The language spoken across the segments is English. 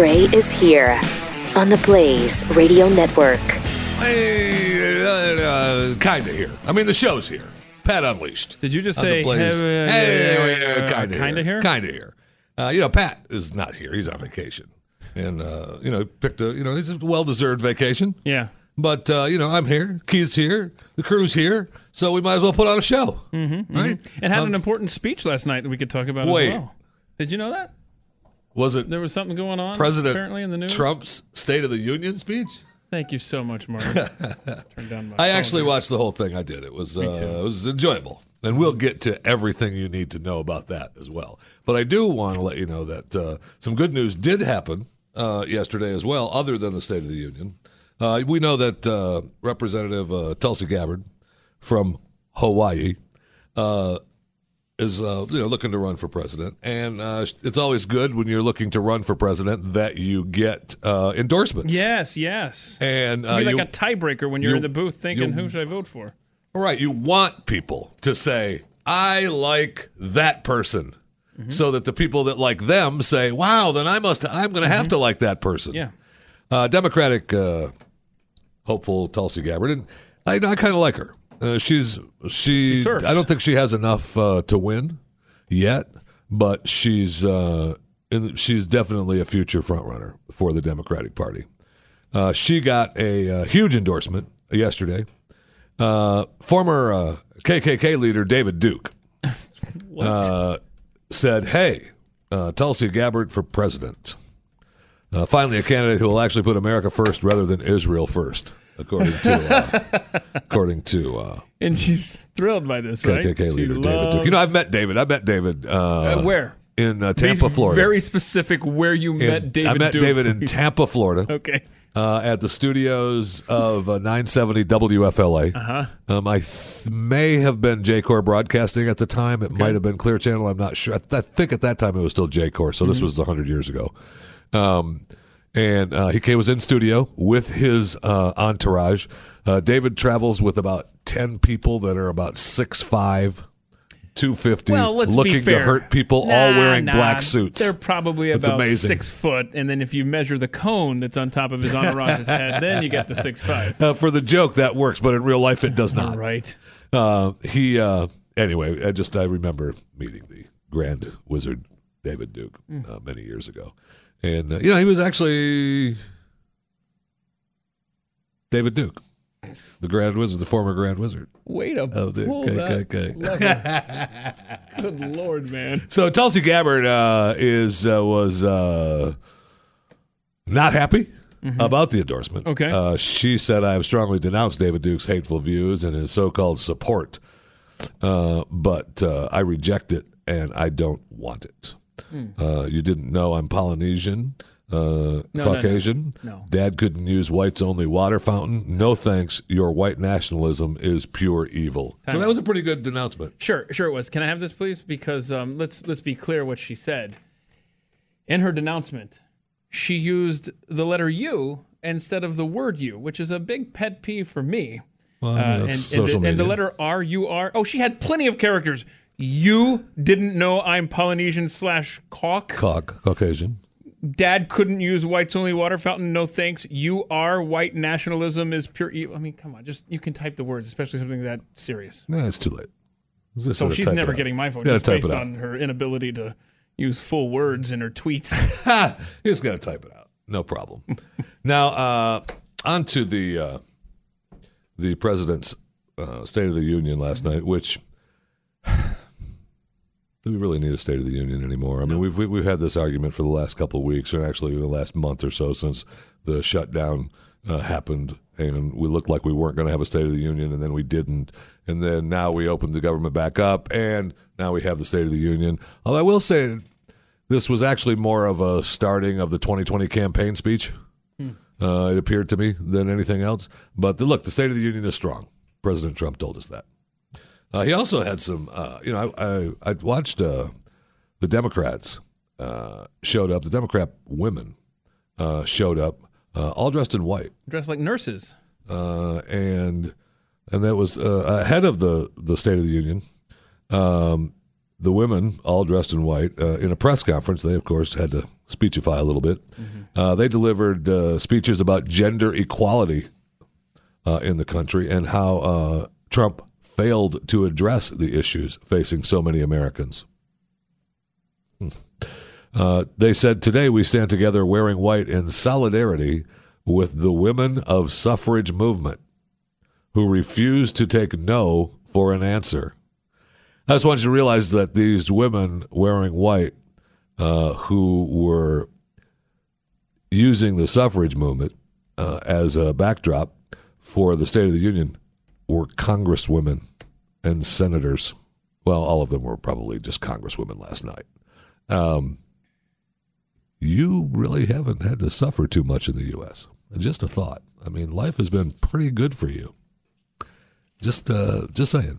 Gray is here on the Blaze Radio Network. Hey, uh, uh, kind of here. I mean, the show's here. Pat Unleashed. Did you just on the say Blaze. hey, uh, Hey, uh, kind of kinda here. here? Kind of here. Uh, you know, Pat is not here. He's on vacation, and uh, you know, picked a you know, it's a well-deserved vacation. Yeah. But uh, you know, I'm here. Keys here. The crew's here. So we might as well put on a show, mm-hmm, right? And had Um, an important speech last night that we could talk about Wait. as well. Did you know that? Was it There was something going on President apparently in the news. Trump's State of the Union speech? Thank you so much, Mark. Turn down my I actually here. watched the whole thing. I did. It was uh, it was enjoyable, and we'll get to everything you need to know about that as well. But I do want to let you know that uh, some good news did happen uh, yesterday as well, other than the State of the Union. Uh, we know that uh, Representative uh, Tulsi Gabbard from Hawaii uh, is uh, you know looking to run for president, and uh, it's always good when you're looking to run for president that you get uh, endorsements. Yes, yes. and uh, Be like you, a tiebreaker when you're you- in the booth thinking, you- who should I vote for? All right, you want people to say, I like that person. Mm-hmm. So that the people that like them say, "Wow, then I must. I'm going to have to like that person." Mm-hmm. Yeah. uh, Democratic uh, hopeful Tulsi Gabbard, and I, I kind of like her. Uh, she's she. She. I don't think she has enough uh, to win yet, but she's uh, in, she's definitely a future front runner for the Democratic Party. Uh, she got a uh, huge endorsement yesterday. Uh, former uh, KKK leader David Duke uh, said, "Hey, uh, Tulsi Gabbard for president. Uh, finally, a candidate who will actually put America first rather than Israel first, according to uh, according to uh, and she's thrilled by this, right? KKK leader David Duke. You know, I've met David. I met David uh, Uh, where? in uh, Tampa, Florida. Very specific where you In- met David I met Duke. David in Tampa, Florida. Okay. uh, at the studios of uh, 970 WFLA. Uh-huh. Um, I th- may have been Jacor Broadcasting at the time. It might have been Clear Channel. I'm not sure. I, th- I think at that time it was still Jacor, so Mm-hmm. this was 100 years ago. Um, and uh, he was in studio with his uh, entourage. Uh, David travels with about 10 people that are about 6'5", 250, Well, let's looking be fair. to hurt people, all wearing nah. black suits. They're probably It's about amazing. six foot, and then if you measure the cone that's on top of his entourage's head, then you get the six five. Uh, for the joke, that works, but in real life, it does not. Right. Uh, he uh, anyway. I just I remember meeting the Grand Wizard David Duke uh, many years ago, and uh, you know he was actually David Duke, the Grand Wizard, the former Grand Wizard Way to of the pull KKK. Good lord, man. So Tulsi Gabbard uh, is uh, was uh, not happy about the endorsement. Okay. uh, she said, "I have strongly denounced David Duke's hateful views and his so-called support, uh, but uh, I reject it and I don't want it. Uh, you didn't know I'm Polynesian." Uh, no, no. Caucasian. No. Dad couldn't use whites only water fountain. No thanks. Your white nationalism is pure evil. So that was a pretty good denouncement. Sure, sure it was. Can I have this, please? Because um, let's let's be clear what she said. In her denouncement, she used the letter U instead of the word U, which is a big pet peeve for me. Well, Uh, and, that's and, the, and the media. letter R U R. Oh, she had plenty of characters. You didn't know I'm Polynesian slash caulk. Cock, Caucasian. Dad couldn't use whites only water fountain. No thanks. You are white nationalism is pure evil. I mean, come on, just you can type the words, especially something that serious. No, it's too late. Just So she's never getting my vote just based on her inability to use full words in her tweets. You just got to type it out. No problem. now, uh, on to the uh, the president's uh, State of the Union last night, which do we really need a State of the Union anymore? I mean, we've we- we've had this argument for the last couple of weeks, or actually the last month or so since the shutdown uh, happened, and we looked like we weren't going to have a State of the Union, and then we didn't, and then now we opened the government back up, and now we have the State of the Union. Although I will say, this was actually more of a starting of the 2020 campaign speech. Uh, it appeared to me than anything else. But the, look, the State of the Union is strong. President Trump told us that. Uh, he also had some, uh, you know, I, I, I watched uh, the Democrats uh, showed up. The Democrat women uh, showed up, uh, all dressed in white, Dressed like nurses. uh, and and that was uh, ahead of the the State of the Union. Um, the women, all dressed in white, uh, in a press conference, they of course had to speechify a little bit, Uh, they delivered uh, speeches about gender equality uh, in the country and how uh, Trump failed to address the issues facing so many Americans. Hmm. Uh, they said, Today we stand together wearing white in solidarity with the women of suffrage movement who refuse to take no for an answer. I just want you to realize that these women wearing white uh, who were using the suffrage movement uh, as a backdrop for the State of the Union were congresswomen and senators. Well, all of them were probably just congresswomen last night. Um, you really haven't had to suffer too much in the U.S. Just a thought. I mean, life has been pretty good for you. Just, uh, just saying.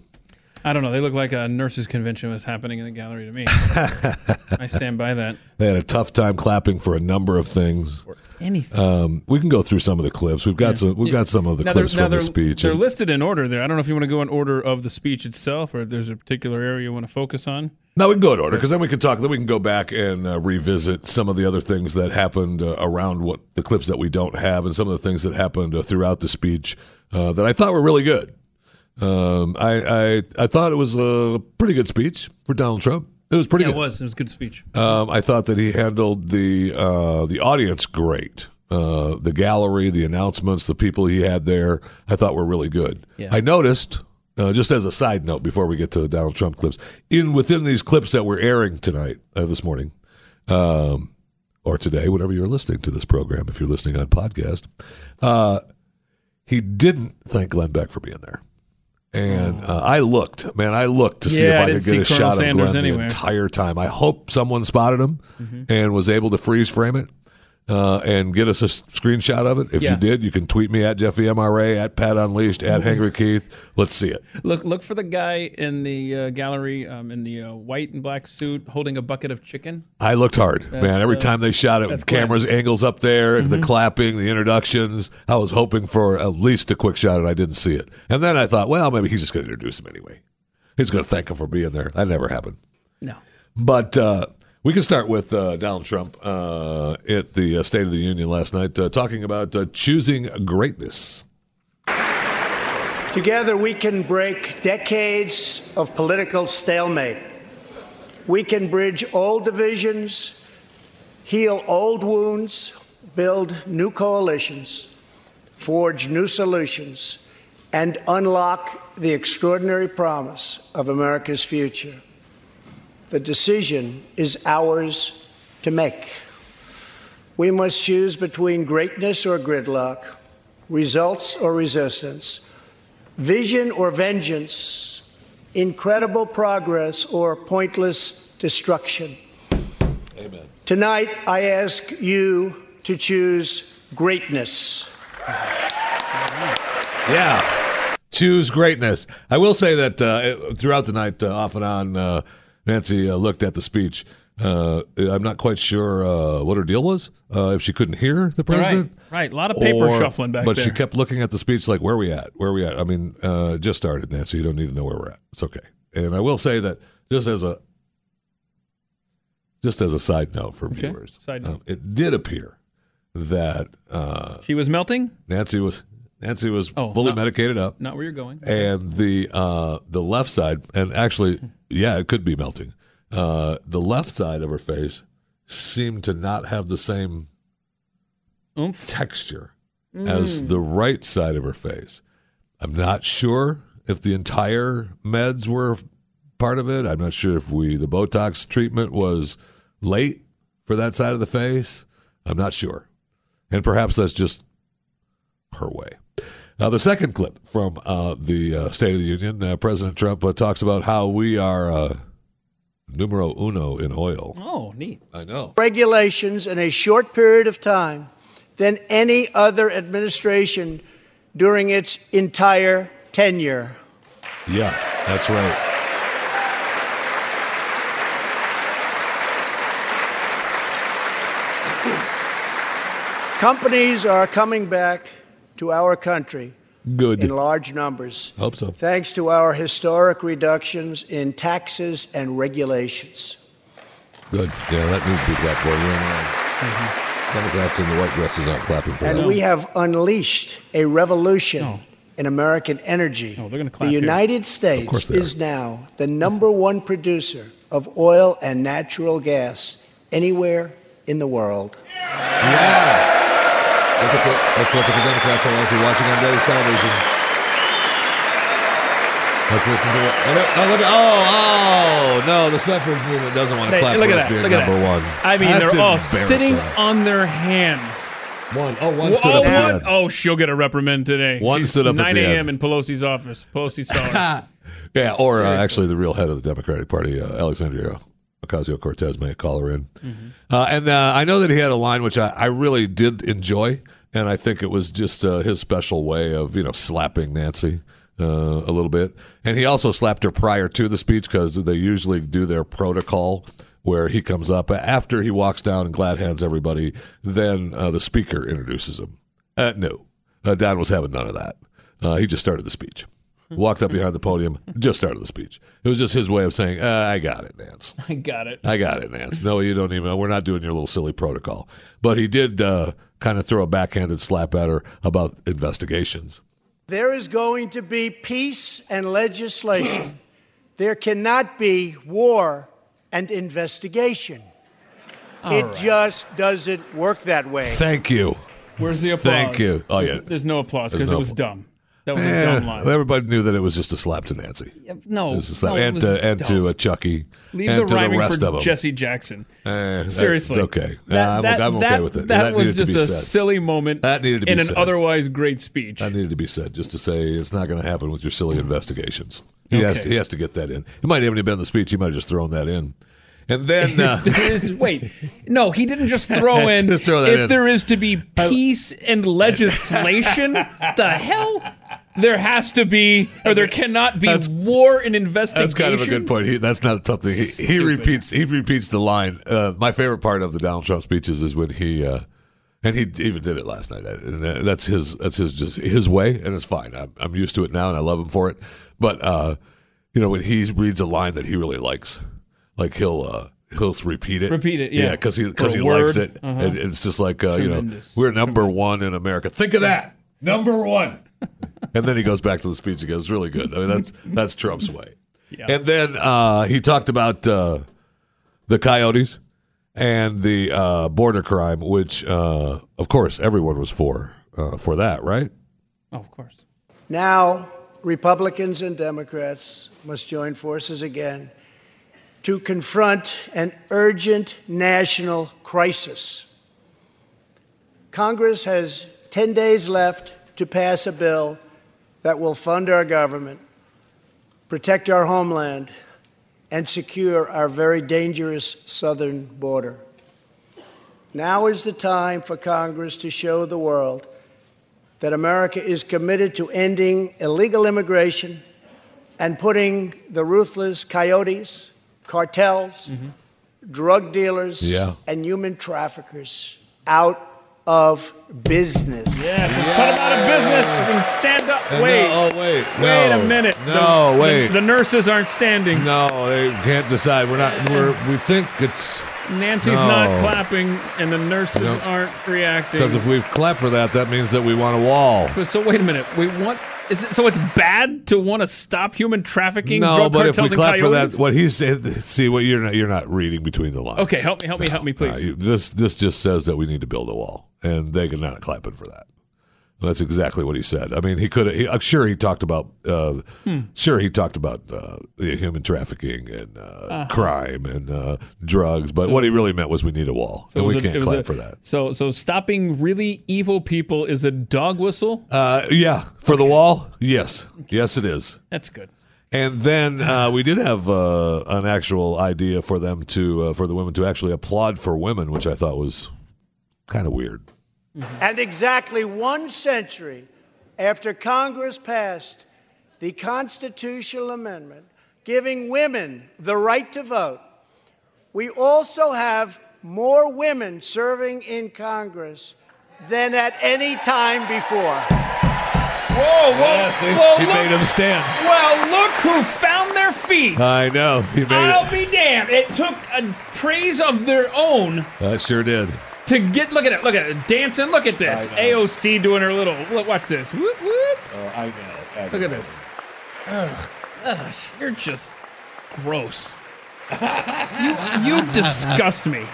I don't know. They look like a nurses' convention was happening in the gallery to me. I stand by that. They had a tough time clapping for a number of things. Anything. Um, we can go through some of the clips. We've got yeah. some. We've got some of the now clips from the speech. They're and, listed in order there. I don't know if you want to go in order of the speech itself, or if there's a particular area you want to focus on. No, we can go in order because then we can talk. Then we can go back and uh, revisit some of the other things that happened uh, around what the clips that we don't have, and some of the things that happened uh, throughout the speech uh, that I thought were really good. Um, I, I I thought it was a pretty good speech for Donald Trump. It was pretty. Yeah, good. it was. It was a good speech. Um, I thought that he handled the uh, the audience great. Uh, the gallery, the announcements, the people he had there, I thought were really good. Yeah. I noticed, uh, just as a side note, before we get to the Donald Trump clips, in within these clips that we're airing tonight, uh, this morning, um, or today, whenever you're listening to this program, if you're listening on podcast, uh, he didn't thank Glenn Beck for being there. And uh, I looked, man, I looked to see yeah, if I, I could get a shot of Sanders Glenn anywhere. the entire time. I hope someone spotted him mm-hmm. and was able to freeze frame it uh, and get us a screenshot of it. If yeah. you did, you can tweet me at Jeffy MRA, at Pat Unleashed, at Henry Keith. Let's see it. Look look for the guy in the uh, gallery um, in the uh, white and black suit holding a bucket of chicken. I looked hard, man. Every uh, time they shot it, with cameras, angles up there, mm-hmm. the clapping, the introductions. I was hoping for at least a quick shot, and I didn't see it. And then I thought, well, maybe he's just going to introduce him anyway. He's going to thank him for being there. That never happened. No. But uh, we can start with uh, Donald Trump uh, at the uh, State of the Union last night, uh, talking about uh, choosing greatness. Together, we can break decades of political stalemate. We can bridge old divisions, heal old wounds, build new coalitions, forge new solutions, and unlock the extraordinary promise of America's future. The decision is ours to make. We must choose between greatness or gridlock, results or resistance, vision or vengeance, incredible progress or pointless destruction. Amen. Tonight, I ask you to choose greatness. Yeah. Choose greatness. I will say that uh, throughout the night, uh, off and on, uh, Nancy uh, looked at the speech. Uh, I'm not quite sure uh, what her deal was. Uh, if she couldn't hear the president, right? right. A lot of paper or, shuffling back but there. she kept looking at the speech like, "Where are we at? Where are we at?" I mean, uh, just started, Nancy. You don't need to know where we're at. It's okay. And I will say that just as a just as a side note for okay. viewers, side note. Um, it did appear that uh, she was melting. Nancy was Nancy was oh, fully not, medicated up. Not where you're going. And the uh, the left side, and actually, yeah, it could be melting. Uh, the left side of her face seemed to not have the same Oomph. texture mm. as the right side of her face. I'm not sure if the entire meds were part of it. I'm not sure if we the Botox treatment was late for that side of the face. I'm not sure, and perhaps that's just her way. Now, the second clip from uh, the uh, State of the Union, uh, President Trump uh, talks about how we are uh, numero uno in oil. Oh, neat. I know. Regulations in a short period of time than any other administration during its entire tenure. Yeah, that's right. Companies are coming back to our country Good. in large numbers. Hope so. Thanks to our historic reductions in taxes and regulations. Good. Yeah, that needs to be clapped for. you Democrats in the white dresses aren't clapping for And that. we have unleashed a revolution No. in American energy. No, they're gonna clap the. United course States they are. is now the number one producer of oil and natural gas anywhere in the world. Yeah. Look at the, let's look at the Democrats all if you're watching on daily television. Let's listen to it. Oh, no, oh, look oh, oh, no, the suffrage movement doesn't want to Hey, clap look for at us that. being Look number that. one. I mean, That's they're all sitting on their hands. One, oh, one Oh, stood up at the one- end. oh, she'll get a reprimand today. One She's stood up at 9 a.m. in Pelosi's office. Pelosi saw her. Yeah, or uh, actually, the real head of the Democratic Party, uh, Alexandria Ocasio Cortez, may call her in. Mm-hmm. Uh, and uh, I know that he had a line which I, I really did enjoy, and I think it was just uh, his special way of you know slapping Nancy uh, a little bit. And he also slapped her prior to the speech because they usually do their protocol where he comes up after he walks down and glad hands everybody. Then uh, the speaker introduces him. Uh, no, uh, Don was having none of that. Uh, he just started the speech. Walked up behind the podium, just started the speech. It was just his way of saying, uh, "I got it, Nance. I got it. I got it, Nance. No, you don't even. We're not doing your little silly protocol." But he did uh, kind of throw a backhanded slap at her about investigations. There is going to be peace and legislation. there cannot be war and investigation. it right. just doesn't work that way. Thank you. Where's the applause? Thank you. Oh yeah. There's no applause because no it was dumb. That was a Eh, dumb line. everybody knew that it was just a slap to Nancy. No, It was a slap. no, it and to, and dumb. to uh, Chucky. Leave and the to rhyming the rest for of them. Jesse Jackson. Eh, Seriously, okay. That, I'm, that, I'm okay that- with it. That, was just a said. silly moment. That needed to be said in said. an otherwise great speech. That needed to be said, just to say it's not going to happen with your silly investigations. He has to, he has to get that in. It might even have been in the speech. He might have just thrown that in, and then uh, There is- wait, no, he didn't just throw in. Just throw that if in. there is to be peace and legislation, the hell, there has to be, or there cannot be That's- war and investigation. that's kind of a good point. He, that's not something he, he repeats. He repeats the line. Uh, my favorite part of the Donald Trump speeches is when he. Uh, and he even did it last night. And that's his. That's his. Just his way, and it's fine. I'm, I'm used to it now, and I love him for it. But uh, you know, when he reads a line that he really likes, like he'll uh, he'll repeat it, Repeat it, yeah. because he because a he likes it. Uh-huh. And it's just like uh, you know, we're number one in America. Think of that, number one. and then he goes back to the speech again. It's really good. I mean, that's that's Trump's way. Yeah. And then uh, he talked about uh, the coyotes and the uh, border crime, which, uh, of course, everyone was for uh, for that, right? Oh, of course. Now, Republicans and Democrats must join forces again to confront an urgent national crisis. Congress has 10 days left to pass a bill that will fund our government, protect our homeland, and secure our very dangerous southern border. Now is the time for Congress to show the world that America is committed to ending illegal immigration and putting the ruthless coyotes, cartels, mm-hmm. drug dealers, Yeah. and human traffickers out of business. Yes, let's put him out of business and stand up. Wait, oh wait, wait a minute. No, The- the- wait. The, nurses aren't standing. no, they can't decide. We're not. We're. We think it's Nancy's No. not clapping, and the nurses No. aren't reacting. because if we clap for that, that means that we want a wall. So wait a minute. We want. Is it, so it's bad to want to stop human trafficking? No, drug but if we clap for that, what he said. See, what you're not. You're not reading between the lines. Okay, help me, help me, help me, please. you- this this just says that we need to build a wall, and they're not clapping for that. That's exactly what he said. I mean, he could. have. Sure, he talked about. Uh, Hmm. Sure, he talked about uh, human trafficking and uh, Uh-huh. crime and uh, drugs. But what he really meant was we need a wall, So and we a- can't clap a- for that. So, so stopping really evil people is a dog whistle. Uh, yeah, for the wall, yes, yes, it is. That's good. And then uh, we did have uh, an actual idea for them to uh, for the women to actually applaud for women, which I thought was kind of weird. Mm-hmm. And exactly one century after Congress passed the constitutional amendment giving women the right to vote, we also have more women serving in Congress than at any time before. Whoa, whoa, whoa! he look, made him stand. well, look who found their feet. I know he made I'll it. be damned! It took a praise of their own That sure did. To get look at it, look at it, dancing. Look at this. AOC doing her little. Look, watch this. Whoop whoop. Oh, I know. I Look at this. Ugh, ugh, you're just gross. you you disgust me.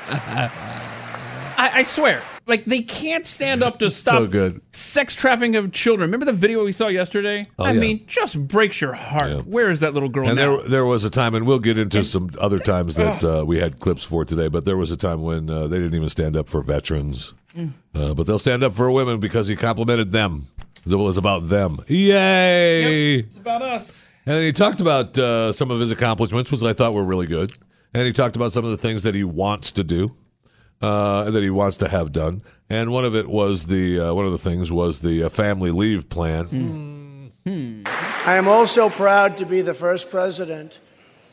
I, I swear, like they can't stand up to stop So good. sex trafficking of children. Remember the video we saw yesterday? I Oh, yeah. mean, just breaks your heart. Yeah. Where is that little girl And now? there, there was a time, and we'll get into some other times that uh, we had clips for today. But there was a time when uh, they didn't even stand up for veterans, Mm. uh, but they'll stand up for women because he complimented them. It was about them. Yay! it's about us. And then he talked about uh, some of his accomplishments, which I thought were really good. And he talked about some of the things that he wants to do, uh, that he wants to have done. And one of it was the uh, one of the things was the uh, family leave plan. I am also proud to be the first president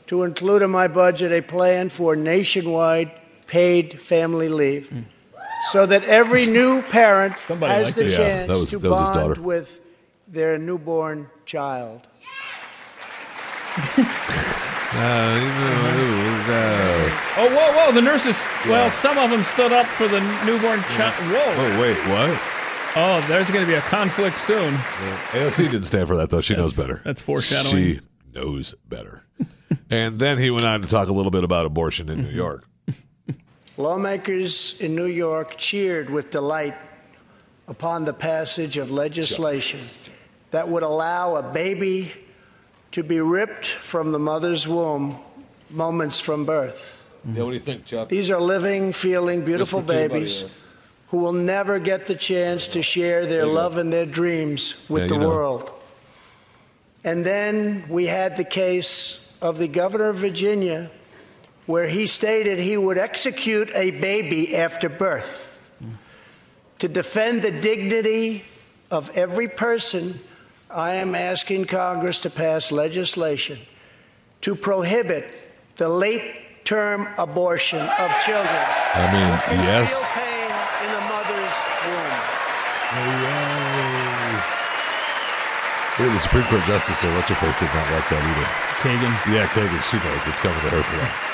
to include in my budget a plan for nationwide paid family leave so that every new parent Somebody has liked the it. Yeah, chance that was- to that was his bond daughter. with their newborn child. Oh, whoa, whoa! The nurses. Well, some of them stood up for the newborn child. Whoa! Oh wait, what? Oh, there's going to be a conflict soon. AOC didn't stand for that though. She knows better. that's foreshadowing. She knows better. and then he went on to talk a little bit about abortion in New York. Lawmakers in New York cheered with delight upon the passage of legislation that would allow a baby to be ripped from the mother's womb moments from birth. Yeah, what do you think, Chuck? These are living, feeling, beautiful Whisper to your buddy babies there. who will never get the chance to share their love and their dreams with Yeah, the you know. world. And then we had the case of the governor of Virginia, where he stated he would execute a baby after birth to defend the dignity of every person. I am asking Congress to pass legislation to prohibit the late term abortion of children. I mean, yes. Pain in the mother's womb. Look at the Supreme Court justice there. What's her face did not like that either. Kagan. Yeah, Kagan, she knows it's coming to her for that.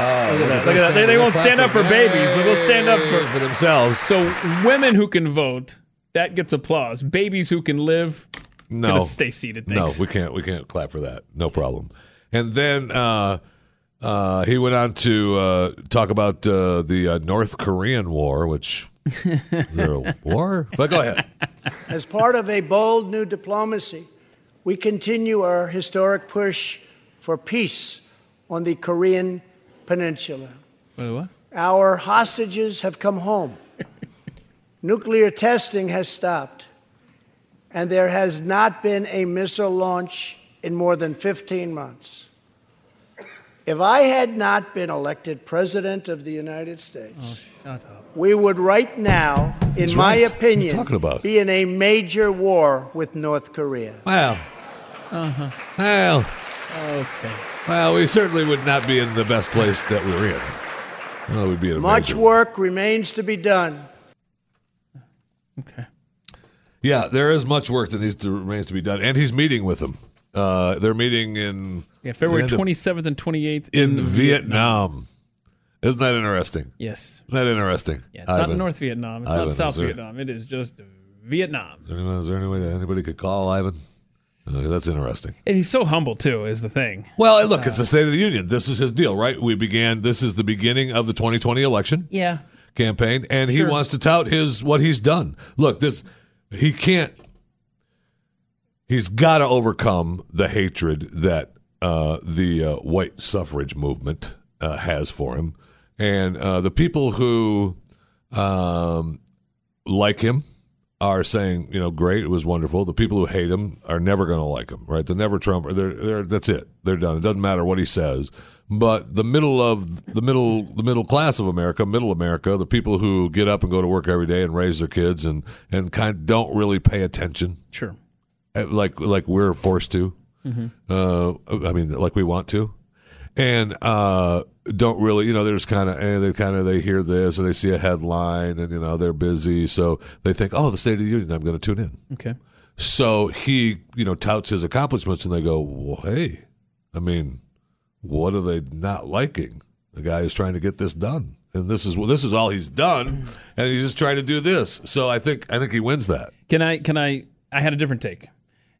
Oh, Look at that. Look at that. They, they won't stand up for babies, but they'll stand up for. for themselves. So women who can vote, that gets applause. Babies who can live, No, stay seated. no, we can't. We can't clap for that. No problem. And then uh, uh, he went on to uh, talk about uh, the uh, North Korean War, which is there a war? But go ahead. As part of a bold new diplomacy, we continue our historic push for peace on the Korean Peninsula. Wait, what? Our hostages have come home. Nuclear testing has stopped. And there has not been a missile launch in more than 15 months. If I had not been elected President of the United States, oh, Shut up. we would right now, in He's my right. What are you opinion, about? be in a major war with North Korea. Well, uh-huh. well, Okay. well, we certainly would not be in the best place that we're in. Well, we'd be in a Much major- work remains to be done. Okay. Yeah, there is much work that needs to remains to be done, and he's meeting with them. Uh, they're meeting in Yeah, February the end of- 27th and 28th in Vietnam. Isn't that interesting? Yes. Isn't that interesting? Yeah, it's not North Vietnam. It's Ivan, not is South there- Vietnam. It is just Vietnam. Is there, there any way that anybody could call Ivan? Uh, that's interesting. And he's so humble too, is the thing. Well, look, it's the State of the Union. This is his deal, right? We began. This is the beginning of the 2020 election Yeah. campaign, and he wants to tout his what he's done. Look, this he can't. He's got to overcome the hatred that uh, the uh, white suffrage movement uh, has for him, and uh, the people who um, like him are saying, you know, great, it was wonderful. The people who hate him are never going to like him, right? They're never Trump. They're, they're that's it. They're done. It doesn't matter what he says. But the middle of the middle, the middle class of America, middle America, the people who get up and go to work every day and raise their kids and and kind of don't really pay attention, Sure. Uh, like like we're forced to. Uh, I mean, like we want to, and uh, don't really, you know, they're just kind of, and they kind of they hear this or they see a headline and you know they're busy, so they think, oh, the State of the Union, I'm going to tune in. Okay. So he, you know, touts his accomplishments, and they go, well, hey, I mean, what are they not liking? The guy is trying to get this done. and this is this is all he's done, and he's just trying to do this. So I think I think he wins that. Can I? Can I? I had a different take,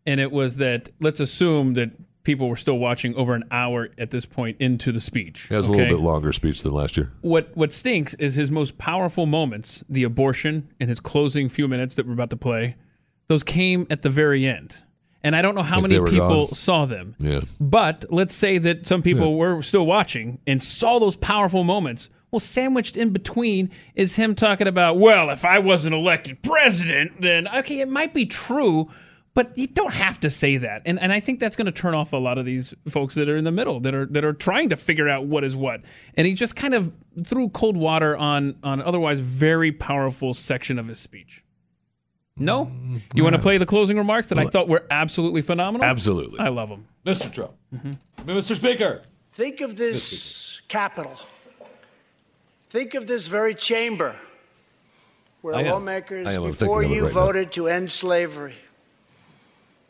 and it was that let's assume that people were still watching over an hour at this point into the speech. He has a little bit longer speech than last year. What What stinks is his most powerful moments, the abortion and his closing few minutes that we're about to play. Those came at the very end, and I don't know how Like many people gone? saw them. Yeah. But let's say that some people were still watching and saw those powerful moments. Well, sandwiched in between is him talking about, well, if I wasn't elected president, then okay, it might be true, but you don't have to say that. And and I think that's going to turn off a lot of these folks that are in the middle that are that are trying to figure out what is what. And he just kind of threw cold water on on otherwise very powerful section of his speech. No, you want to play the closing remarks that I thought were absolutely phenomenal. Absolutely, I love them. Mr. Trump, mm-hmm. Mr. Speaker. Think of this Capitol. Think of this very chamber where I lawmakers am. Before thinking of you right now. voted to end slavery,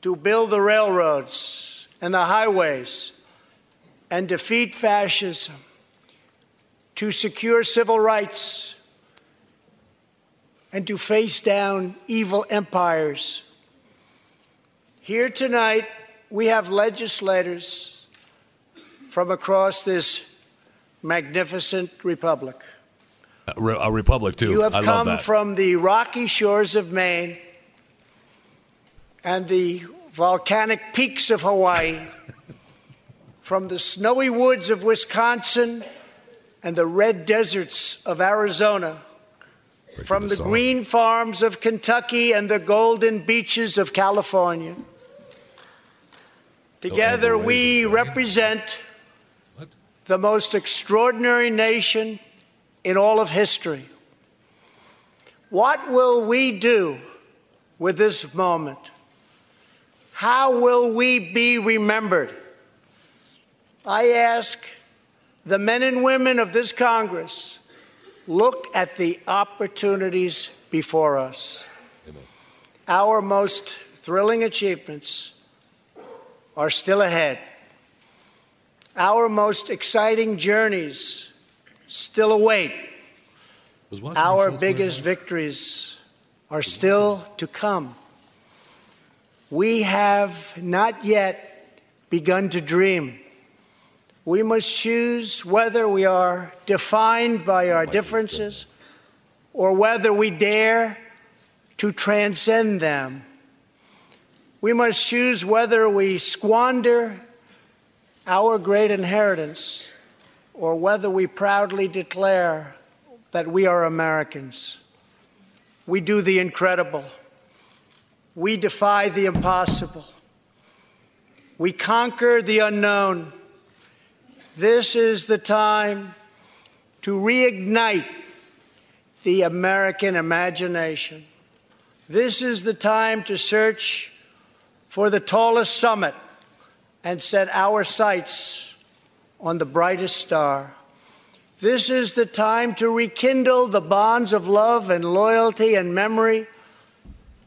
to build the railroads and the highways, and defeat fascism, to secure civil rights, and to face down evil empires. Here tonight, we have legislators from across this magnificent republic. A, re- a republic too. You have I come from the rocky shores of Maine and the volcanic peaks of Hawaii, from the snowy woods of Wisconsin and the red deserts of Arizona, from the song. green farms of Kentucky and the golden beaches of California. Together, Don't have the we represent What? the most extraordinary nation in all of history. What will we do with this moment? How will we be remembered? I ask the men and women of this Congress look at the opportunities before us. Amen. Our most thrilling achievements are still ahead. Our most exciting journeys still await. Our biggest victories are still to come. We have not yet begun to dream. We must choose whether we are defined by our differences or whether we dare to transcend them. We must choose whether we squander our great inheritance or whether we proudly declare that we are Americans. We do the incredible. We defy the impossible. We conquer the unknown. This is the time to reignite the American imagination. This is the time to search for the tallest summit and set our sights on the brightest star. This is the time to rekindle the bonds of love and loyalty and memory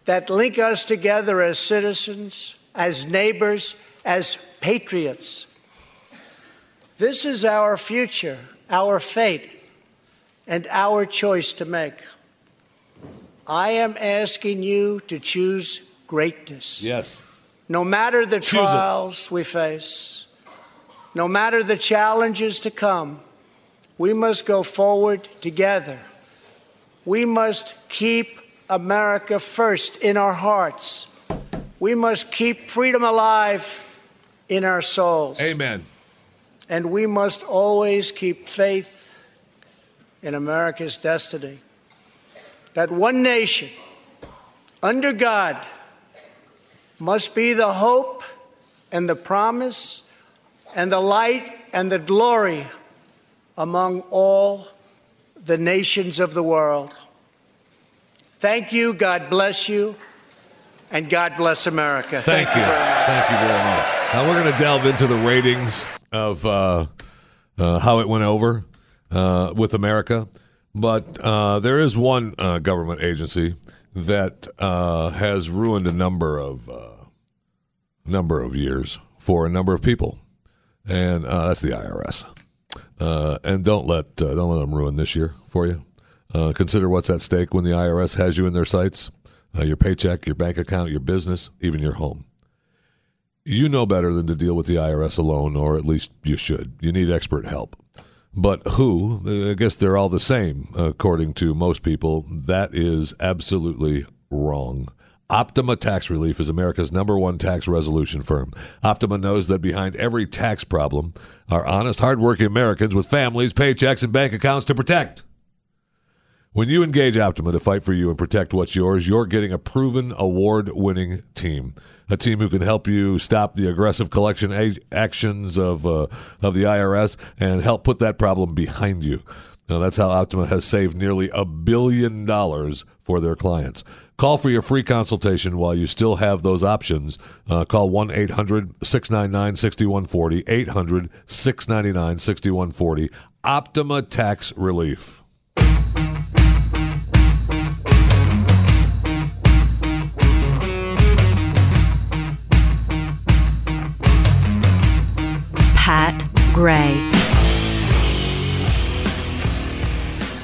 that link us together as citizens, as neighbors, as patriots. This is our future, our fate, and our choice to make. I am asking you to choose greatness. Yes. No matter the Choose it. trials we face, no matter the challenges to come, we must go forward together. We must keep America first in our hearts. We must keep freedom alive in our souls. Amen. And we must always keep faith in America's destiny. That one nation, under God, must be the hope and the promise and the light and the glory among all the nations of the world. Thank you. God bless you. And God bless America. Thank, you. Thank you very much. Now we're going to delve into the ratings of uh, uh, how it went over uh, with America, but uh, there is one uh, government agency that uh, has ruined a number of uh, number of years for a number of people, and uh, that's the IRS. uh, and don't let uh, don't let them ruin this year for you. Uh, consider what's at stake when the IRS has you in their sights: uh, your paycheck, your bank account, your business, even your home. You know better than to deal with the IRS alone, or at least you should. You need expert help. But who? I guess they're all the same, according to most people. That is absolutely wrong. Optima Tax Relief is America's number one tax resolution firm. Optima knows that behind every tax problem are honest, hardworking Americans with families, paychecks, and bank accounts to protect. When you engage Optima to fight for you and protect what's yours, you're getting a proven award winning team. A team who can help you stop the aggressive collection a- actions of, uh, of the IRS and help put that problem behind you. Now, that's how Optima has saved nearly a billion dollars for their clients. Call for your free consultation while you still have those options. Uh, call 1 800 699 6140. 800 699 6140. Optima Tax Relief. Pat Gray.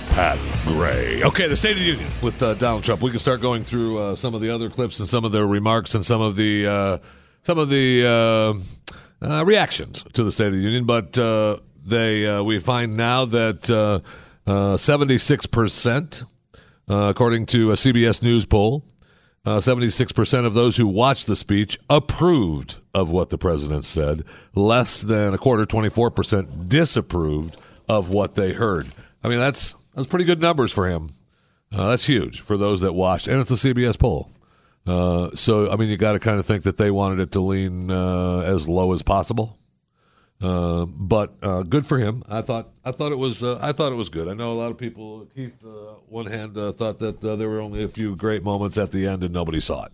Pat Gray. Okay, the State of the Union with uh, Donald Trump. We can start going through uh, some of the other clips and some of their remarks and some of the uh, some of the uh, uh, reactions to the State of the Union. But uh, they we find now that seventy six percent, according to a CBS News poll, seventy-six percent of those who watched the speech approved of what the president said. Less than a quarter, twenty-four percent, disapproved of what they heard. I mean, that's that's pretty good numbers for him. Uh, that's huge for those that watched, and it's a CBS poll. Uh, so, I mean, you got to kind of think that they wanted it to lean uh, as low as possible. Uh, but uh, good for him. I thought. I thought it was. Uh, I thought it was good. I know a lot of people. Keith, one hand, thought that there were only a few great moments at the end, and nobody saw it.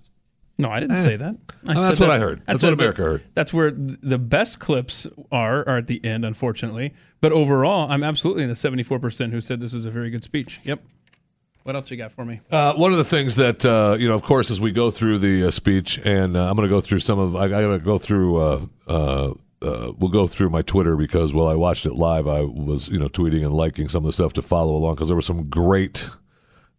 No, I didn't say that. I that's what that- I heard. That's what America that- heard. That's where the best clips are are at the end, unfortunately. But overall, I'm absolutely in the 74 percent who said this was a very good speech. Yep. What else you got for me? Uh, one of the things that uh, you know, of course, as we go through the uh, speech, and uh, I'm going to go through some of. I, I got to go through. Uh, we'll go through my Twitter because while I watched it live, I was you know tweeting and liking some of the stuff to follow along because there was some great.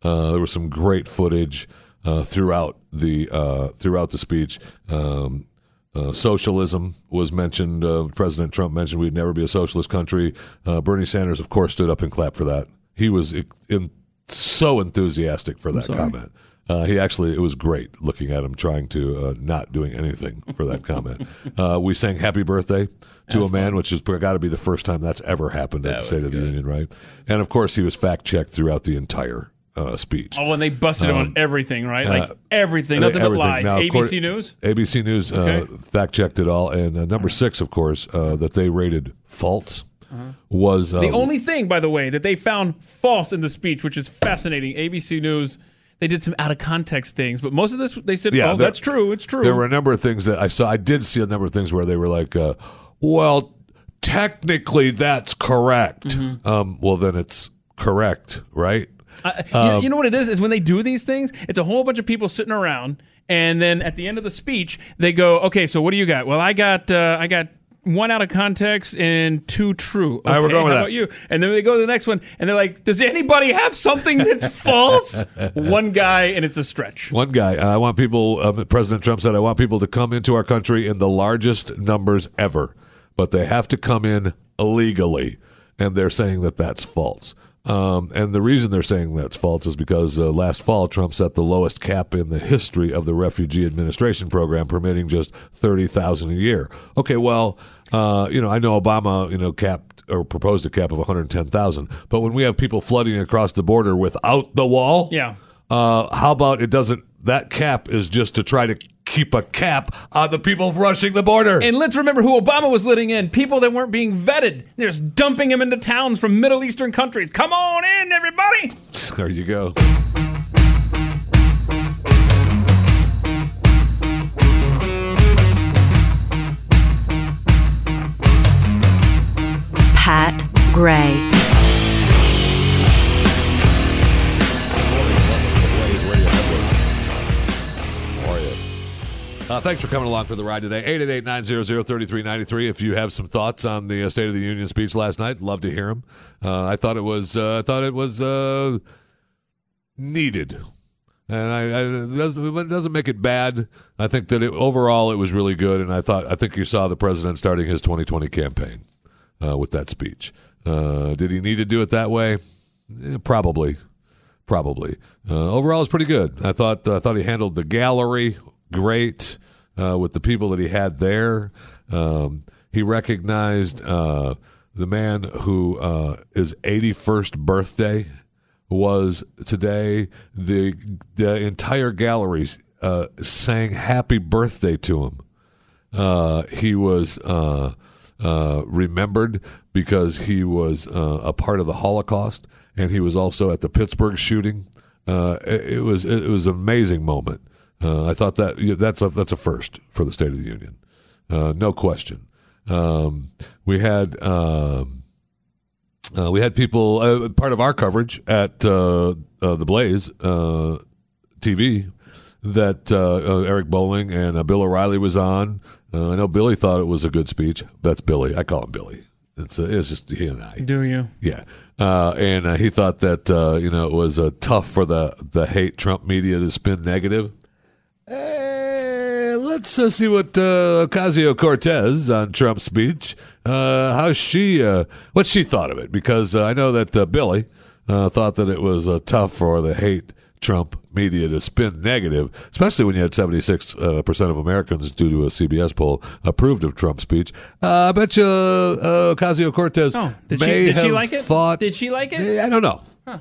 Uh, there was some great footage uh, throughout the uh, throughout the speech. Um, uh, socialism was mentioned. Uh, President Trump mentioned we'd never be a socialist country. Uh, Bernie Sanders, of course, stood up and clapped for that. He was in, so enthusiastic for that comment. Uh, he actually, it was great looking at him trying to uh, not doing anything for that comment. Uh, we sang "Happy Birthday" to a man, which has got to be the first time that's ever happened at the State was of the. Union, right? And of course, he was fact checked throughout the entire uh, speech. Oh, and they busted him on everything, right? Like uh, everything, nothing but Everything. lies. Now, ABC course- News. ABC News uh, fact checked it all, and uh, number six, of course, uh, that they rated false was uh, The only thing, by the way, that they found false in the speech, which is fascinating. ABC News. They did some out of context things, but most of this they said, Yeah, "Oh, there- that's true. It's true." There were a number of things that I saw. I did see a number of things where they were like, uh, "Well, technically, that's correct." Mm-hmm. Um, well, then it's correct, right? I- you- Um, you, know what it is? Is when they do these things, it's a whole bunch of people sitting around, and then at the end of the speech, they go, "Okay, so what do you got?" Well, I got, uh, I got one out of context and two true. Okay, right, we're going with how that. about you? And then they go to the next one, and they're like, "Does anybody have something that's false?" one guy, and it's a stretch. One guy, I want people. Um, President Trump said, "I want people to come into our country in the largest numbers ever, but they have to come in illegally." And they're saying that that's false. Um, and the reason they're saying that's false is because uh, last fall Trump set the lowest cap in the history of the refugee administration program, permitting just thirty thousand a year. Okay, well, uh, you know, I know Obama, you know, capped or proposed a cap of one hundred ten thousand, but when we have people flooding across the border without the wall, Yeah. uh, how about it doesn't? That cap is just to try to keep a cap on the people rushing the border. And let's remember who Obama was letting in people that weren't being vetted. They're just dumping them into towns from Middle Eastern countries. Come on in, everybody. there you go. Pat Gray. Uh, thanks for coming along for the ride today. 888-900-3393. If you have some thoughts on the uh, State of the Union speech last night, love to hear them. Uh, I thought it was uh, I thought it was uh, needed. And I, I it doesn't it doesn't make it bad. I think that it, overall it was really good, and I thought I think you saw the president starting his 2020 campaign uh, with that speech. Uh, did he need to do it that way? Eh, probably, probably. Uh, overall, it's pretty good. I thought I thought he handled the gallery great uh, with the people that he had there. Um, he recognized uh, the man who uh, his 81st birthday was today. The the entire gallery uh, sang "Happy Birthday" to him. Uh, he was uh, remembered because he was a part of the Holocaust, and he was also at the Pittsburgh shooting. Uh, it, it was it was an amazing moment. Uh, I thought that that's a that's a first for the State of the Union, uh, no question. Um, we had. Um, uh, we had people uh, part of our coverage at uh, uh, the Blaze uh, TV that uh, uh, Eric Bolling and uh, Bill O'Reilly was on. Uh, I know Billy thought it was a good speech. That's Billy. I call him Billy. It's uh, it's just he and I. Do you? Yeah, uh, and uh, he thought that uh, you know it was uh, tough for the the hate Trump media to spin negative. Eh, let's uh, see what uh, Ocasio Cortez on Trump's speech. Uh, how she uh, what she thought of it because uh, I know that uh, Billy uh, thought that it was uh, tough for the hate Trump media to spin negative, especially when you had 76 uh, percent of Americans, due to a CBS poll, approved of Trump's speech. Uh, I bet you uh, Ocasio Cortez Oh, did she- may did she have like it? thought. Did she like it? Eh, I don't know. Uh,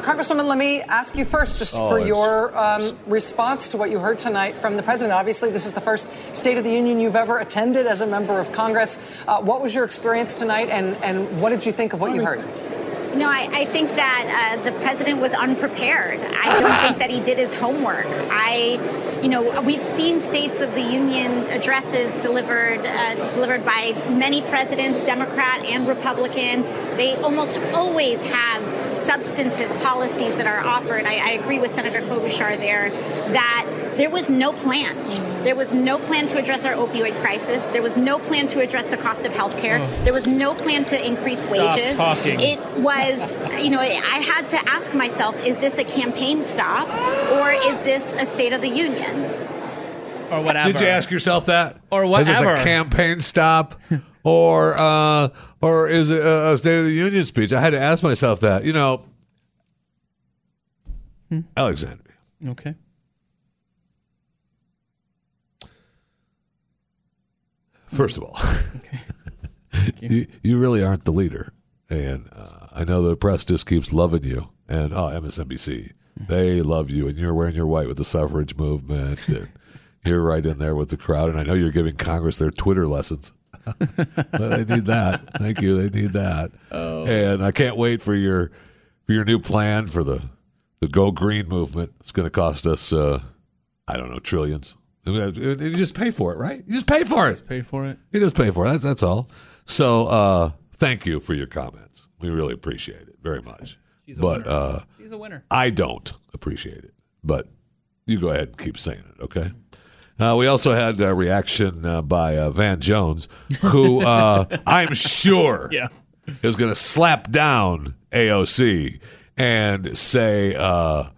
Congresswoman, let me ask you first, just Oh, for your um, response to what you heard tonight from the president. Obviously, this is the first State of the Union you've ever attended as a member of Congress. Uh, what was your experience tonight, and, and what did you think of what you heard? No, I, I think that uh, the president was unprepared. I don't think that he did his homework. I, you know, we've seen states of the union addresses delivered uh, delivered by many presidents, Democrat and Republican. They almost always have substantive policies that are offered. I, I agree with Senator Klobuchar there that there was no plan. There was no plan to address our opioid crisis. There was no plan to address the cost of health care. There was no plan to increase wages. talking. It was, you know, I had to ask myself, is this a campaign stop or is this a State of the Union? Or whatever. Did you ask yourself that? Or whatever. Is this a campaign stop, or uh, or is it a a State of the Union speech? I had to ask myself that. You know, Hmm. Alexandria. Okay. First of all, okay, you. you really aren't the leader, and uh, I know the press just keeps loving you. And oh, MSNBC, they love you, and you're wearing your white with the suffrage movement, and you're right in there with the crowd. And I know you're giving Congress their Twitter lessons. but they need that. Thank you. They need that. And I can't wait for your for your new plan for the the Go Green movement. It's going to cost us, uh, I don't know, trillions. You just pay for it, right? You just pay for it. Pay for it. You just pay for it. That's that's all. So uh, thank you for your comments. We really appreciate it very much. She's a But winner. uh, She's a winner. I don't appreciate it. But you go ahead and keep saying it, okay? Uh, we also had a reaction uh, by uh, Van Jones, who uh, I'm sure Yeah. is going to slap down AOC and say, uh,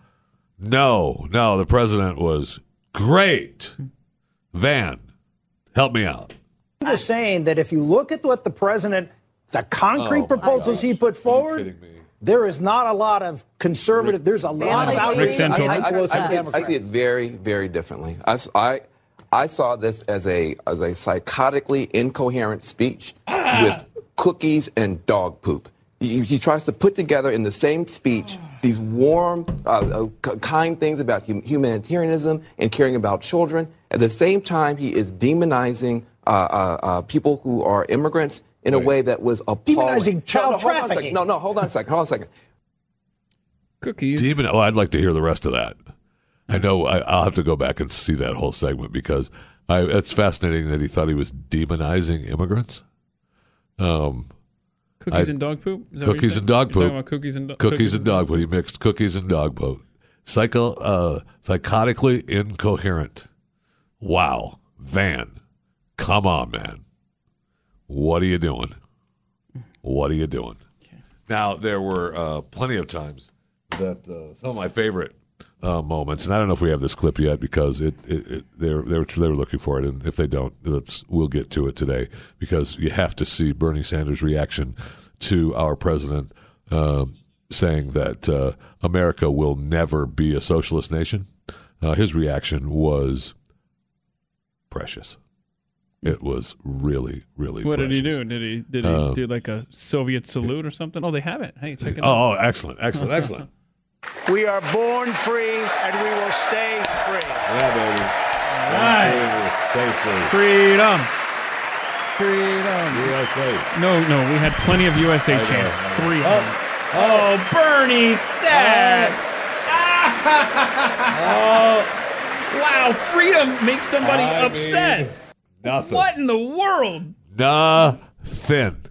no, no, the president was great. Van, help me out. I'm just saying that if you look at what the president, the concrete Oh, proposals he put forward, kidding me? there is not a lot of conservative. there's a lot of Rick outrage Santorum. and I, I, I, see it, I see it very, very differently. I, I, saw this as a as a psychotically incoherent speech with cookies and dog poop. He, he tries to put together in the same speech these warm, uh, uh, kind things about hum- humanitarianism and caring about children. At the same time, he is demonizing uh, uh, uh, people who are immigrants in a way that was appalling. Demonizing child no, no, hold on a second. trafficking. No, no, hold on a second. Hold on a second. Cookies. Demon. Oh, I'd like to hear the rest of that. I know I, I'll have to go back and see that whole segment because I, it's fascinating that he thought he was demonizing immigrants. Um, Cookies I- and dog poop. Is that cookies and dog You're poop. about cookies and do- cookies and dog poop. He mixed cookies and dog poop. Psycho, uh, psychotically incoherent. Wow, Van, come on, man. What are you doing? What are you doing? Now, there were uh, plenty of times that uh, some of my favorite uh, moments, and I don't know if we have this clip yet because it, it, it they're, they were they were looking for it, and if they don't, we'll get to it today because you have to see Bernie Sanders' reaction to our president um, saying that uh, America will never be a socialist nation. Uh, his reaction was precious. It was really, really. What did he do? Did he did he Um, do like a Soviet salute or something? Oh, they have it. Hey, check it out. Oh, oh, excellent, excellent, excellent. We are born free and we will stay free. Yeah, baby. right. Stay free. Freedom. Freedom. USA. No, no, we had plenty of USA I chants. I know. Three of them. Oh, Bernie said. Oh. Wow, freedom makes somebody I upset. mean, nothing. what in the world? Nothing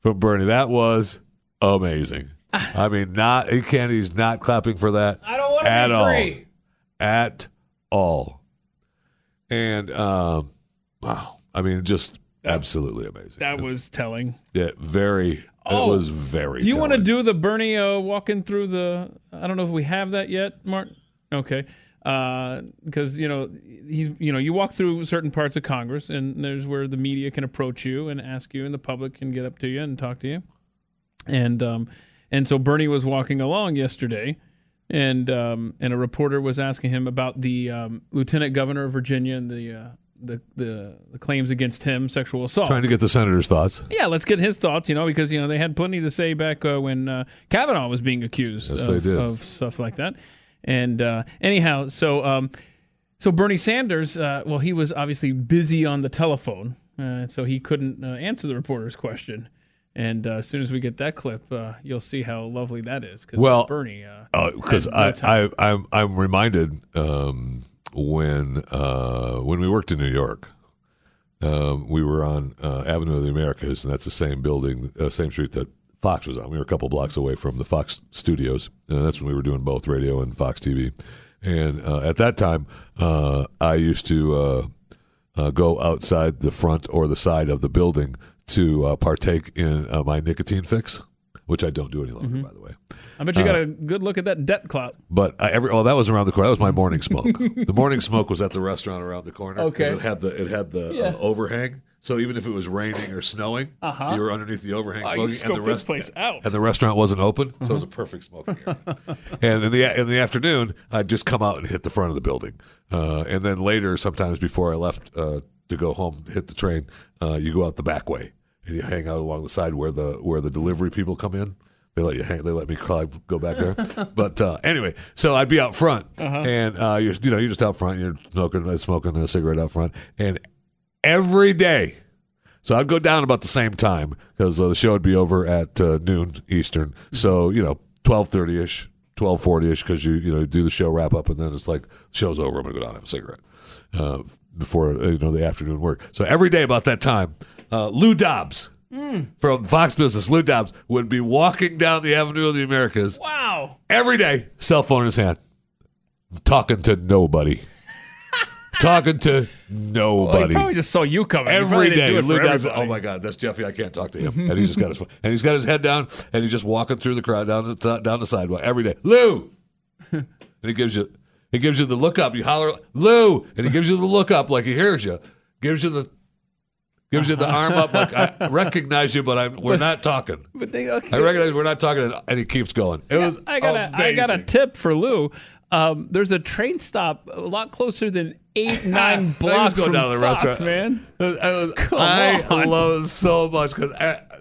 from Bernie. That was amazing. I mean, not he can't. He's not clapping for that. I don't want to at be all. free. At all. And um, wow. I mean, just absolutely amazing. That was telling. yeah, very. Oh, it was very. Do you want to do the Bernie uh, walking through the? I don't know if we have that yet, Martin. Okay, because you know he's you know you walk through certain parts of Congress, and there's where the media can approach you and ask you, and the public can get up to you and talk to you, and um, and so Bernie was walking along yesterday, and um, and a reporter was asking him about the um, lieutenant governor of Virginia and the. Uh, the, the the claims against him sexual assault Trying to get the senator's thoughts. yeah, let's get his thoughts, you know, because you know they had plenty to say back uh, when uh, Kavanaugh was being accused Yes, of, they did. of stuff like that. And uh, anyhow, so um, so Bernie Sanders, uh, well, he was obviously busy on the telephone, uh, so he couldn't uh, answer the reporter's question. And uh, as soon as we get that clip, uh, you'll see how lovely that is. 'cause Well, Bernie, uh, because no I. I I'm I'm reminded um, when uh, when we worked in New York, um, we were on uh, Avenue of the Americas, and that's the same building, uh, same street that Fox was on. We were a couple blocks away from the Fox studios, and that's when we were doing both radio and Fox TV. And uh, at that time, uh, I used to uh, uh, go outside the front or the side of the building to uh, partake in uh, my nicotine fix, which I don't do any longer, Mm-hmm. by the way. I bet you got uh, a good look at that debt clout. But I, every oh, that was around the corner. That was my morning smoke. the morning smoke was at the restaurant around the corner. Okay. it had the it had the Yeah. uh, overhang. So even if it was raining or snowing, Uh-huh. you were underneath the overhang Oh, you smoking, scoped this place out. and the restaurant wasn't open, so it was a perfect smoking area. and in the in the afternoon, I'd just come out and hit the front of the building, uh, and then later, sometimes before I left uh, to go home, hit the train, uh, you go out the back way and you hang out along the side where the where the delivery people come in. They let you hang. They let me go back there. but uh, anyway, so I'd be out front, and uh, you're you know you're just out front. You're smoking uh, smoking a cigarette out front, and every day. So I'd go down about the same time because uh, the show would be over at uh, noon Eastern. So you know, twelve thirty ish, twelve forty ish, because you you know do the show wrap up and then it's like show's over. I'm gonna go down and have a cigarette uh, before uh, you know the afternoon work. So every day about that time, uh, Lou Dobbs from Fox Business, Lou Dobbs would be walking down the Avenue of the Americas Wow. every day, cell phone in his hand, talking to nobody. Talking to Well, he probably just saw you coming. He probably didn't do it Lou for does. everybody. Oh my God, that's Jeffy. I can't talk to him, and he's just got his and he's got his head down, and he's just walking through the crowd down the down the sidewalk every day. Lou, and he gives you he gives you the look up. You holler Lou, and he gives you the look up like he hears you. Gives you the gives you the arm up like I recognize you, but I'm we're not talking. But they, okay. I recognize we're not talking, and- and he keeps going. It was I got a I got a tip for Lou. Um, there's a train stop a lot closer than eight nine blocks going from down to the Fox, restaurant. man. I, was, Come I on. love it so much because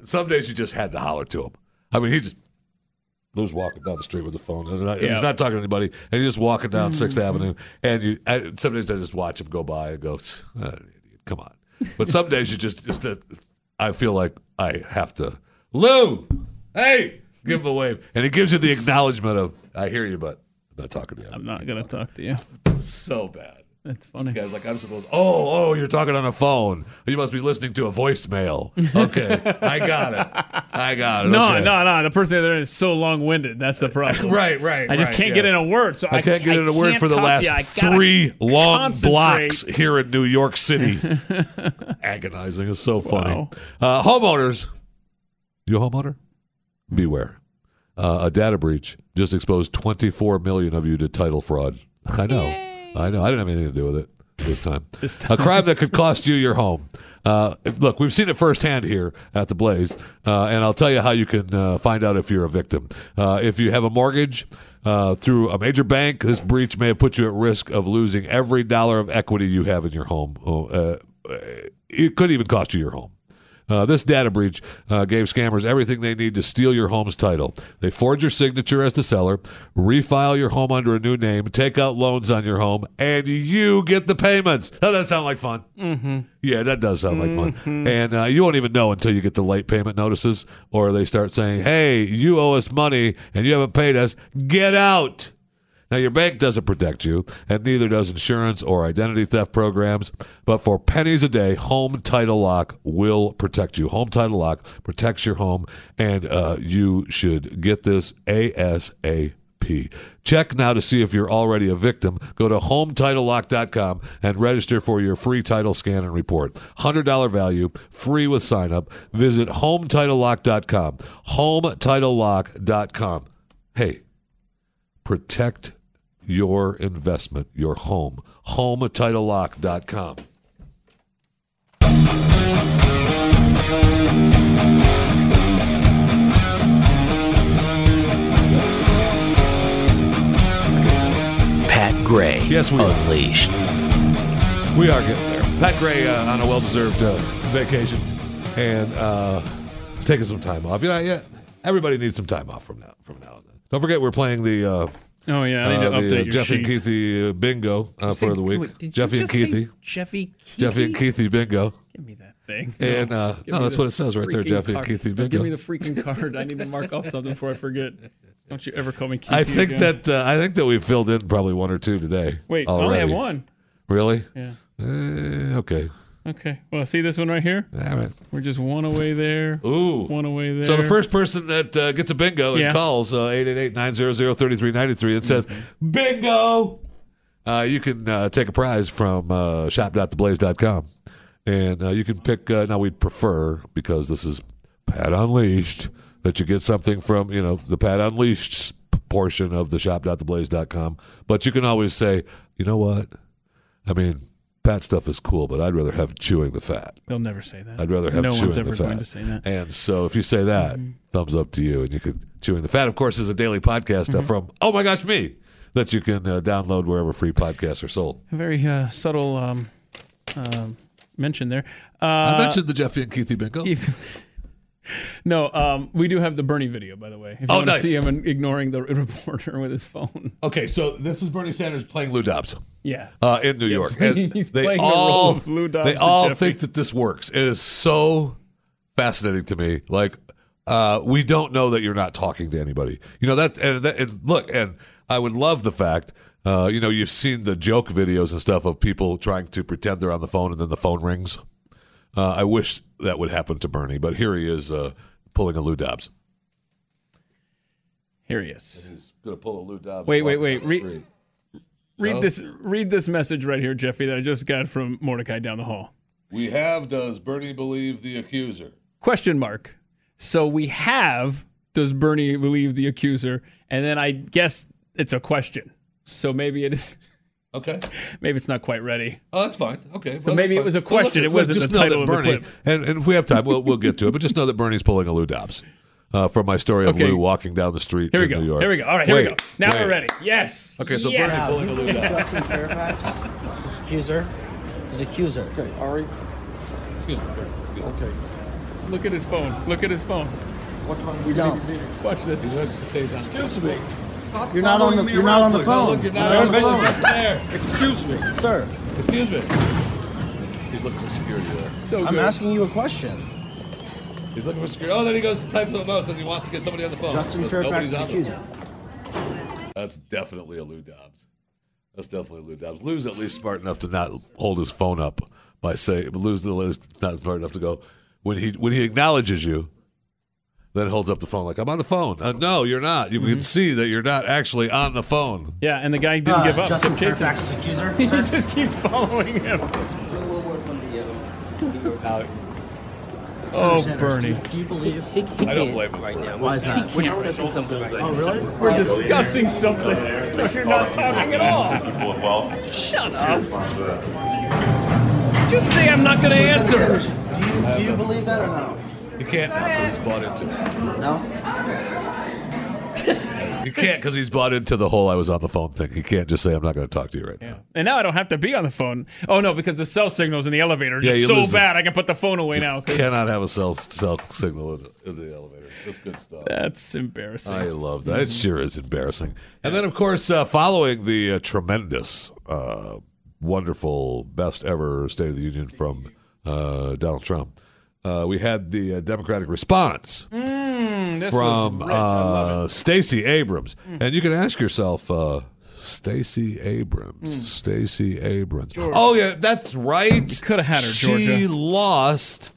some days you just had to holler to him. I mean, he just Lou's walking down the street with the phone, and Yeah. he's not talking to anybody, and he's just walking down Sixth Avenue. And you, I, some days I just watch him go by and go, "Ah, idiot, "Come on!" But some days you just, just, uh, I feel like I have to, Lou, hey, give him a wave, and it gives you the acknowledgement of, "I hear you, but I'm not talking to you." I'm not gonna talk to you. so bad. That's funny. This guy's like, I'm supposed. Oh, oh, you're talking on a phone. You must be listening to a voicemail. Okay, I got it. I got it. No, okay. no, no. The person there is so long-winded. That's the problem. Right, right. I just right, can't yeah. get in a word. So I, I can't get in a word for the last you. I gotta three long blocks here in New York City. Agonizing is so funny. Uh, homeowners, you a homeowner? Beware. Uh, a data breach just exposed 24 million of you to title fraud. I know. I know. I didn't have anything to do with it this time. This A crime that could cost you your home. Uh, look, we've seen it firsthand here at the Blaze, uh, and I'll tell you how you can uh, find out if you're a victim. Uh, if you have a mortgage uh, through a major bank, this breach may have put you at risk of losing every dollar of equity you have in your home. Oh, uh, it could even cost you your home. Uh, this data breach uh, gave scammers everything they need to steal your home's title. They forge your signature as the seller, refile your home under a new name, take out loans on your home, and you get the payments. Does that sound like fun? Mm-hmm. Yeah, that does sound like fun. Mhm. And uh, you won't even know until you get the late payment notices or they start saying, hey, you owe us money and you haven't paid us. Get out. Now, your bank doesn't protect you, and neither does insurance or identity theft programs. But for pennies a day, Home Title Lock will protect you. Home Title Lock protects your home, and uh, you should get this ASAP. Check now to see if you're already a victim. Go to HomeTitleLock.com and register for your free title scan and report. $100 value, free with sign up. Visit HomeTitleLock.com. HomeTitleLock.com. Hey, protect your investment, your home. HomeTitleLock.com. Pat Gray. Yes, we are. Unleashed. We are getting there. Pat Gray uh, on a well-deserved uh, vacation and uh, taking some time off. You know, yeah, everybody needs some time off from now. From now then. Don't forget, we're playing the. Uh, Oh, yeah, I need to uh, the, uh, your Jeffy and sheet. Keithy uh, bingo uh, Say- for the week. wait, did you Jeffy and just say Keithy. Jeffy Keithy? Jeffy and Keithy bingo. Give me that thing. And uh, no, that's what it says right there. freaking Jeffy card. and Keithy bingo. Give me the freaking card. I need to mark off something before I forget. Don't you ever call me Keithy I think again. that uh, I think that we filled in probably one or two today. Wait, I only have one. Really? Yeah. Eh, okay. Okay. Well, see this one right here? All right. We're just one away there. Ooh. One away there. So the first person that uh, gets a bingo and Yeah. calls uh, 888-900-3393 and says, bingo, uh, you can uh, take a prize from uh, shop.theblaze.com. And uh, you can pick, uh, now we'd prefer, because this is Pat Unleashed, that you get something from, you know, the Pat Unleashed portion of the shop.theblaze.com. But you can always say, you know what? I mean, Pat stuff is cool, but I'd rather have chewing the fat. They'll never say that. I'd rather have no chewing one's the ever fat. going to say that. And so if you say that, thumbs up to you. And you could chewing the fat, of course, is a daily podcast uh, Mhm. from Oh my gosh me that you can uh, download wherever free podcasts are sold. A very uh, subtle um, um, mention there. Uh, I mentioned the Jeffy and Keithy bingo. no, um, we do have the Bernie video, by the way. If you Oh, want to nice. see him ignoring the reporter with his phone. Okay, so this is Bernie Sanders playing Lou Dobbs. Yeah. Uh, in New Yeah, York. he's they playing the role all, of Lou Dobbs They all think that this works. It is so fascinating to me. Like, uh, we don't know that you're not talking to anybody. You know that, and, that, and look, and I would love the fact. Uh, you know, you've seen the joke videos and stuff of people trying to pretend they're on the phone and then the phone rings. Uh, I wish that would happen to Bernie, but here he is uh, pulling a Lou Dobbs. Here he is. He's going to pull a Lou Dobbs. Wait, wait, wait. Read, read No? this. Read this message right here, Jeffy, that I just got from Mordecai down the hall. We have. Does Bernie believe the accuser? Question mark. So we have. Does Bernie believe the accuser? And then I guess it's a question. So maybe it is. Okay. Maybe it's not quite ready. Oh, that's fine. Okay. So Well, maybe it was a fine. Well, question. it wasn't just the know title that of the Bernie, clip. And, and if we have time, we'll, we'll get to it. But just know that Bernie's pulling a Lou Dobbs uh, from my story of Okay. Lou walking down the street Here we in go. New York. Here we go. All right, here we go. Now wait. we're ready. Yes. Okay, so yes. Bernie pulling a Lou Dobbs. Justin Fairfax, his accuser, his accuser. Okay, Ari. Excuse me. Okay. Look at his phone. Look at his phone. What time we down? Watch this. Excuse me. You're not on the. You're not on the phone. Look, you're not You're on the phone. phone. there. Excuse me. Sir, Excuse me. He's looking for security there. So I'm asking you a question. He's looking for security. Oh, then he goes to type them out because he wants to get somebody on the phone. Justin Fairfax, nobody's is on the accuser. phone. That's definitely a Lou Dobbs. That's definitely Lou Dobbs. Lou's at least smart enough to not hold his phone up by saying Lou's the least not smart enough to go when he when he acknowledges you, then holds up the phone like I'm on the phone. Uh, no, you're not. You can see that you're not actually on the phone. Yeah, and the guy didn't Uh, give up. Justin kept chasing him. Fairfax's accuser, He sir? just keeps following him. Oh, Sanders, Bernie. Do, do you believe? I don't blame him. right now. Why is that? We're discussing something right Oh, really? We're discussing something. You're not talking at all. Shut up. Just say I'm not going to answer. Sanders, do you, do you believe that or no? You can't because he's bought into it. No? You can't because he's bought into the whole I was on the phone thing. He can't just say I'm not going to talk to you right now. And now I don't have to be on the phone. Oh no, because the cell signals in the elevator are Yeah, just you so lose this- bad I can put the phone away now. 'cause Cannot have a cell cell signal in the, in the elevator. That's good stuff. That's embarrassing. I love that. It sure is embarrassing. And then, of course, uh, following the uh, tremendous, uh, wonderful, best ever State of the Union from uh, Donald Trump, uh, we had the uh, Democratic response Mm, this from was rich. I love uh, Stacey Abrams. And you can ask yourself, uh, Stacey Abrams, Mm. Stacey Abrams. Oh yeah, that's right. Could have had her, She Georgia. lost,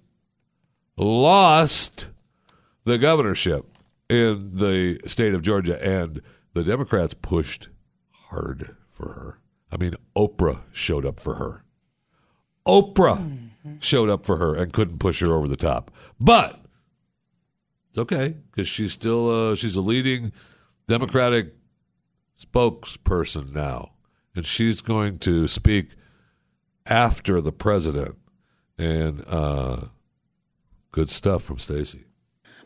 lost the governorship in the state of Georgia, and the Democrats pushed hard for her. I mean, Oprah showed up for her. Oprah Mm-hmm. Showed up for her and couldn't push her over the top. But it's okay because she's still uh, she's a leading Democratic spokesperson now, and she's going to speak after the president. And uh, good stuff from Stacey.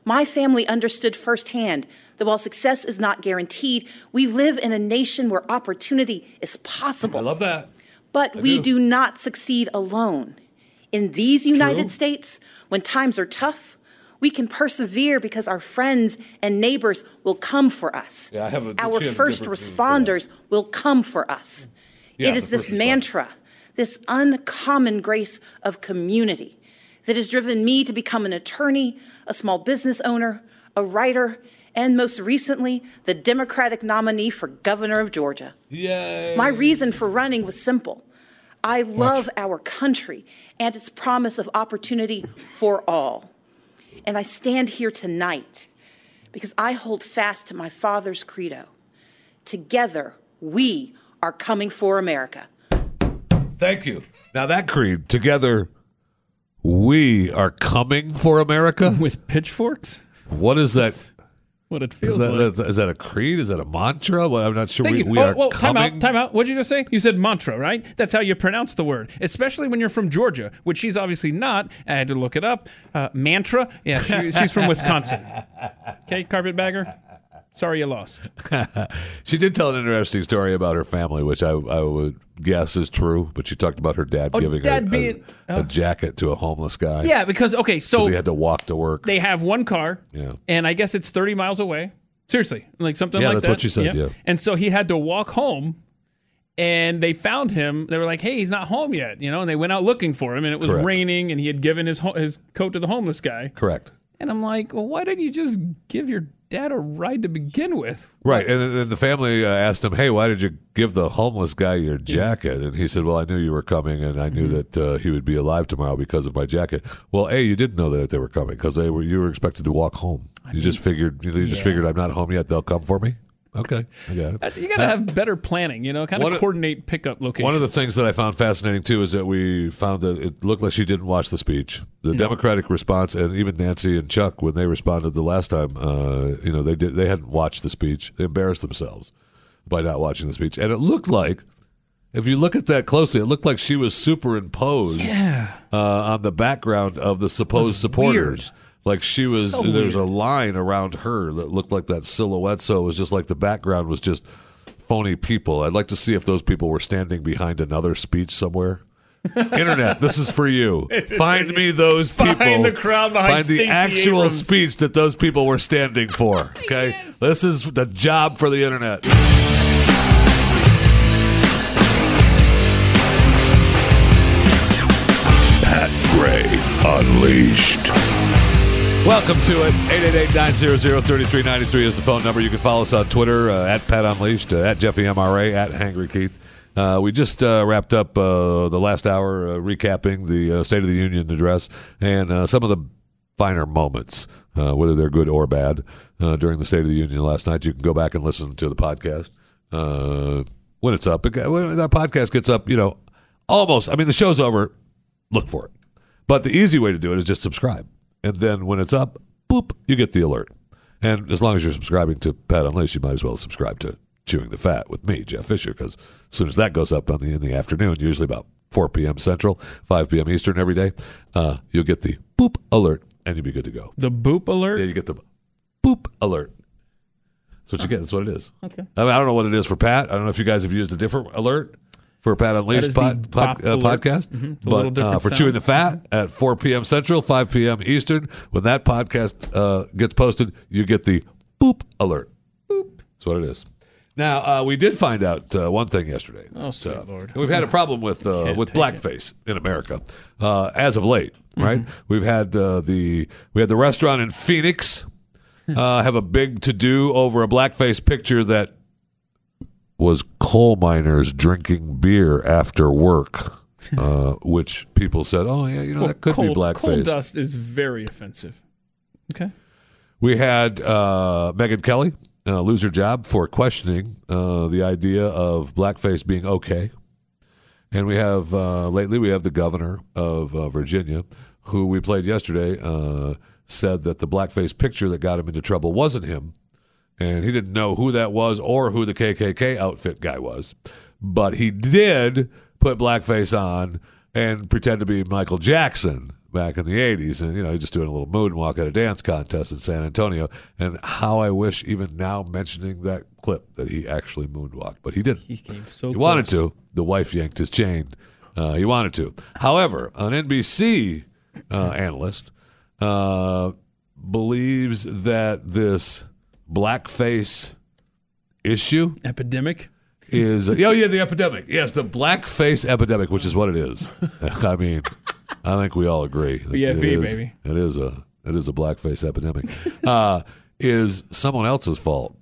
My family understood firsthand that while success is not guaranteed, we live in a nation where opportunity is possible. I love that. But I we do. do not succeed alone. In these United True. States, when times are tough, we can persevere because our friends and neighbors will come for us. Yeah, I have a- our first different view for that. responders will come for us. Yeah, it is this mantra, this uncommon grace of community that has driven me to become an attorney, a small business owner, a writer, and most recently, the Democratic nominee for governor of Georgia. Yay! My reason for running was simple. I love our country and its promise of opportunity for all. And I stand here tonight because I hold fast to my father's credo. Together, we are coming for America. Thank you. Now that creed together, we are coming for America with pitchforks. What is that? What it feels that, like. is that a creed? Is that a mantra? Well, I'm not sure. Thank We, you. we oh, are whoa, time coming. out, time out. What did you just say? You said mantra, right? That's how you pronounce the word, especially when you're from Georgia, which she's obviously not. I had to look it up. Uh, mantra? Yeah, she, she's from Wisconsin. Okay, carpetbagger. Sorry you lost. she did tell an interesting story about her family, which I, I would guess is true. But she talked about her dad Oh, giving dad a, a- being- a, oh. jacket to a homeless guy. Yeah, because okay, so he had to walk to work. they have one car, Yeah. and I guess it's 30 miles away. Seriously, like something Yeah, like that's that. what she said, yeah. And so he had to walk home, and they found him. They were like, "Hey, he's not home yet," you know. And they went out looking for him, and it was Correct. raining, and he had given his ho- his coat to the homeless guy. Correct. And I'm like, well, why didn't you just give your dad a ride to begin with? Right, and then the family uh, asked him, "Hey, why did you give the homeless guy your jacket?" And he said, "Well, I knew you were coming, and I knew Mm-hmm. that uh, he would be alive tomorrow because of my jacket." Well, a, you didn't know that they were coming because they were. You were expected to walk home. You just figured. You just Yeah. figured I'm not home yet. They'll come for me. Okay, I got it. That's, you got to have better planning, you know, kind of of- coordinate pickup locations. One of the things that I found fascinating too is that we found that it looked like she didn't watch the speech. The Democratic response, and even Nancy and Chuck, when they responded the last time, uh, you know, they did they hadn't watched the speech. They embarrassed themselves by not watching the speech, and it looked like. If you look at that closely, it looked like she was superimposed Yeah. uh, on the background of the supposed supporters. Like she was, So there's a line around her that looked like that silhouette. So it was just like the background was just phony people. I'd like to see if those people were standing behind another speech somewhere. Internet, this is for you. Find me those people. Find the crowd behind Find the Stacey actual Abrams. speech that those people were standing for. Okay, this is the job for the internet. Pat Gray Unleashed. Welcome to it. 888-900-3393 is the phone number. You can follow us on Twitter uh, at Pat Unleashed, uh, at Jeffy MRA, at Hangry Keith. Uh, we just uh, wrapped up uh, the last hour uh, recapping the State of the Union address and some of the finer moments, whether they're good or bad, during the State of the Union last night. You can go back and listen to the podcast when it's up. When that podcast gets up, you know, almost. I mean, the show's over. Look for it. But the easy way to do it is just subscribe, and then when it's up, boop, you get the alert. And as long as you're subscribing to Pat Unleashed, you might as well subscribe to Chewing the Fat with me, Jeff Fisher, because as soon as that goes up on the in the afternoon, usually about 4 p.m. Central, 5 p.m. Eastern every day, uh, you'll get the boop alert, and you'll be good to go. The boop alert. Yeah, you get the boop alert. That's what you get. That's what it is. Okay. I, mean, I don't know what it is for Pat. I don't know if you guys have used a different alert for a Pat Unleashed is pod, pod, uh, alert. podcast. Mhm. A But uh, for sound. Chewing the Fat at 4 p.m. Central, 5 p.m. Eastern, when that podcast uh, gets posted, you get the boop alert. Boop. That's what it is. Now, uh, we did find out uh, one thing yesterday. Oh, sweet Lord. We've had a problem with uh, with blackface in America uh, as of late, Mm-hmm. right? We've had uh, the we had the restaurant in Phoenix uh, have a big to do over a blackface picture that was coal miners drinking beer after work, uh, which people said, "Oh yeah, you know that could coal, be Coal blackface." dust is very offensive. Okay. We had uh, Megyn Kelly uh, lose her job for questioning uh, the idea of blackface being okay. And we have uh, lately we have the governor of uh, Virginia, who we played yesterday, uh, said that the blackface picture that got him into trouble wasn't him, and he didn't know who that was or who the KKK outfit guy was, but he did put blackface on and pretend to be Michael Jackson back in the 80s and you know he's just doing a little moonwalk at a dance contest in San Antonio. And how I wish even now mentioning that clip that he actually moonwalked. But he didn't. He came so he close. wanted to. The wife yanked his chain. Uh, he wanted to. However an NBC uh, analyst uh, believes that this blackface issue Epidemic. is oh yeah the epidemic. Yes the blackface epidemic which is what it is. I mean i think we all agree BFE, it is, baby. it is a it is a blackface epidemic. Uh, is someone else's fault.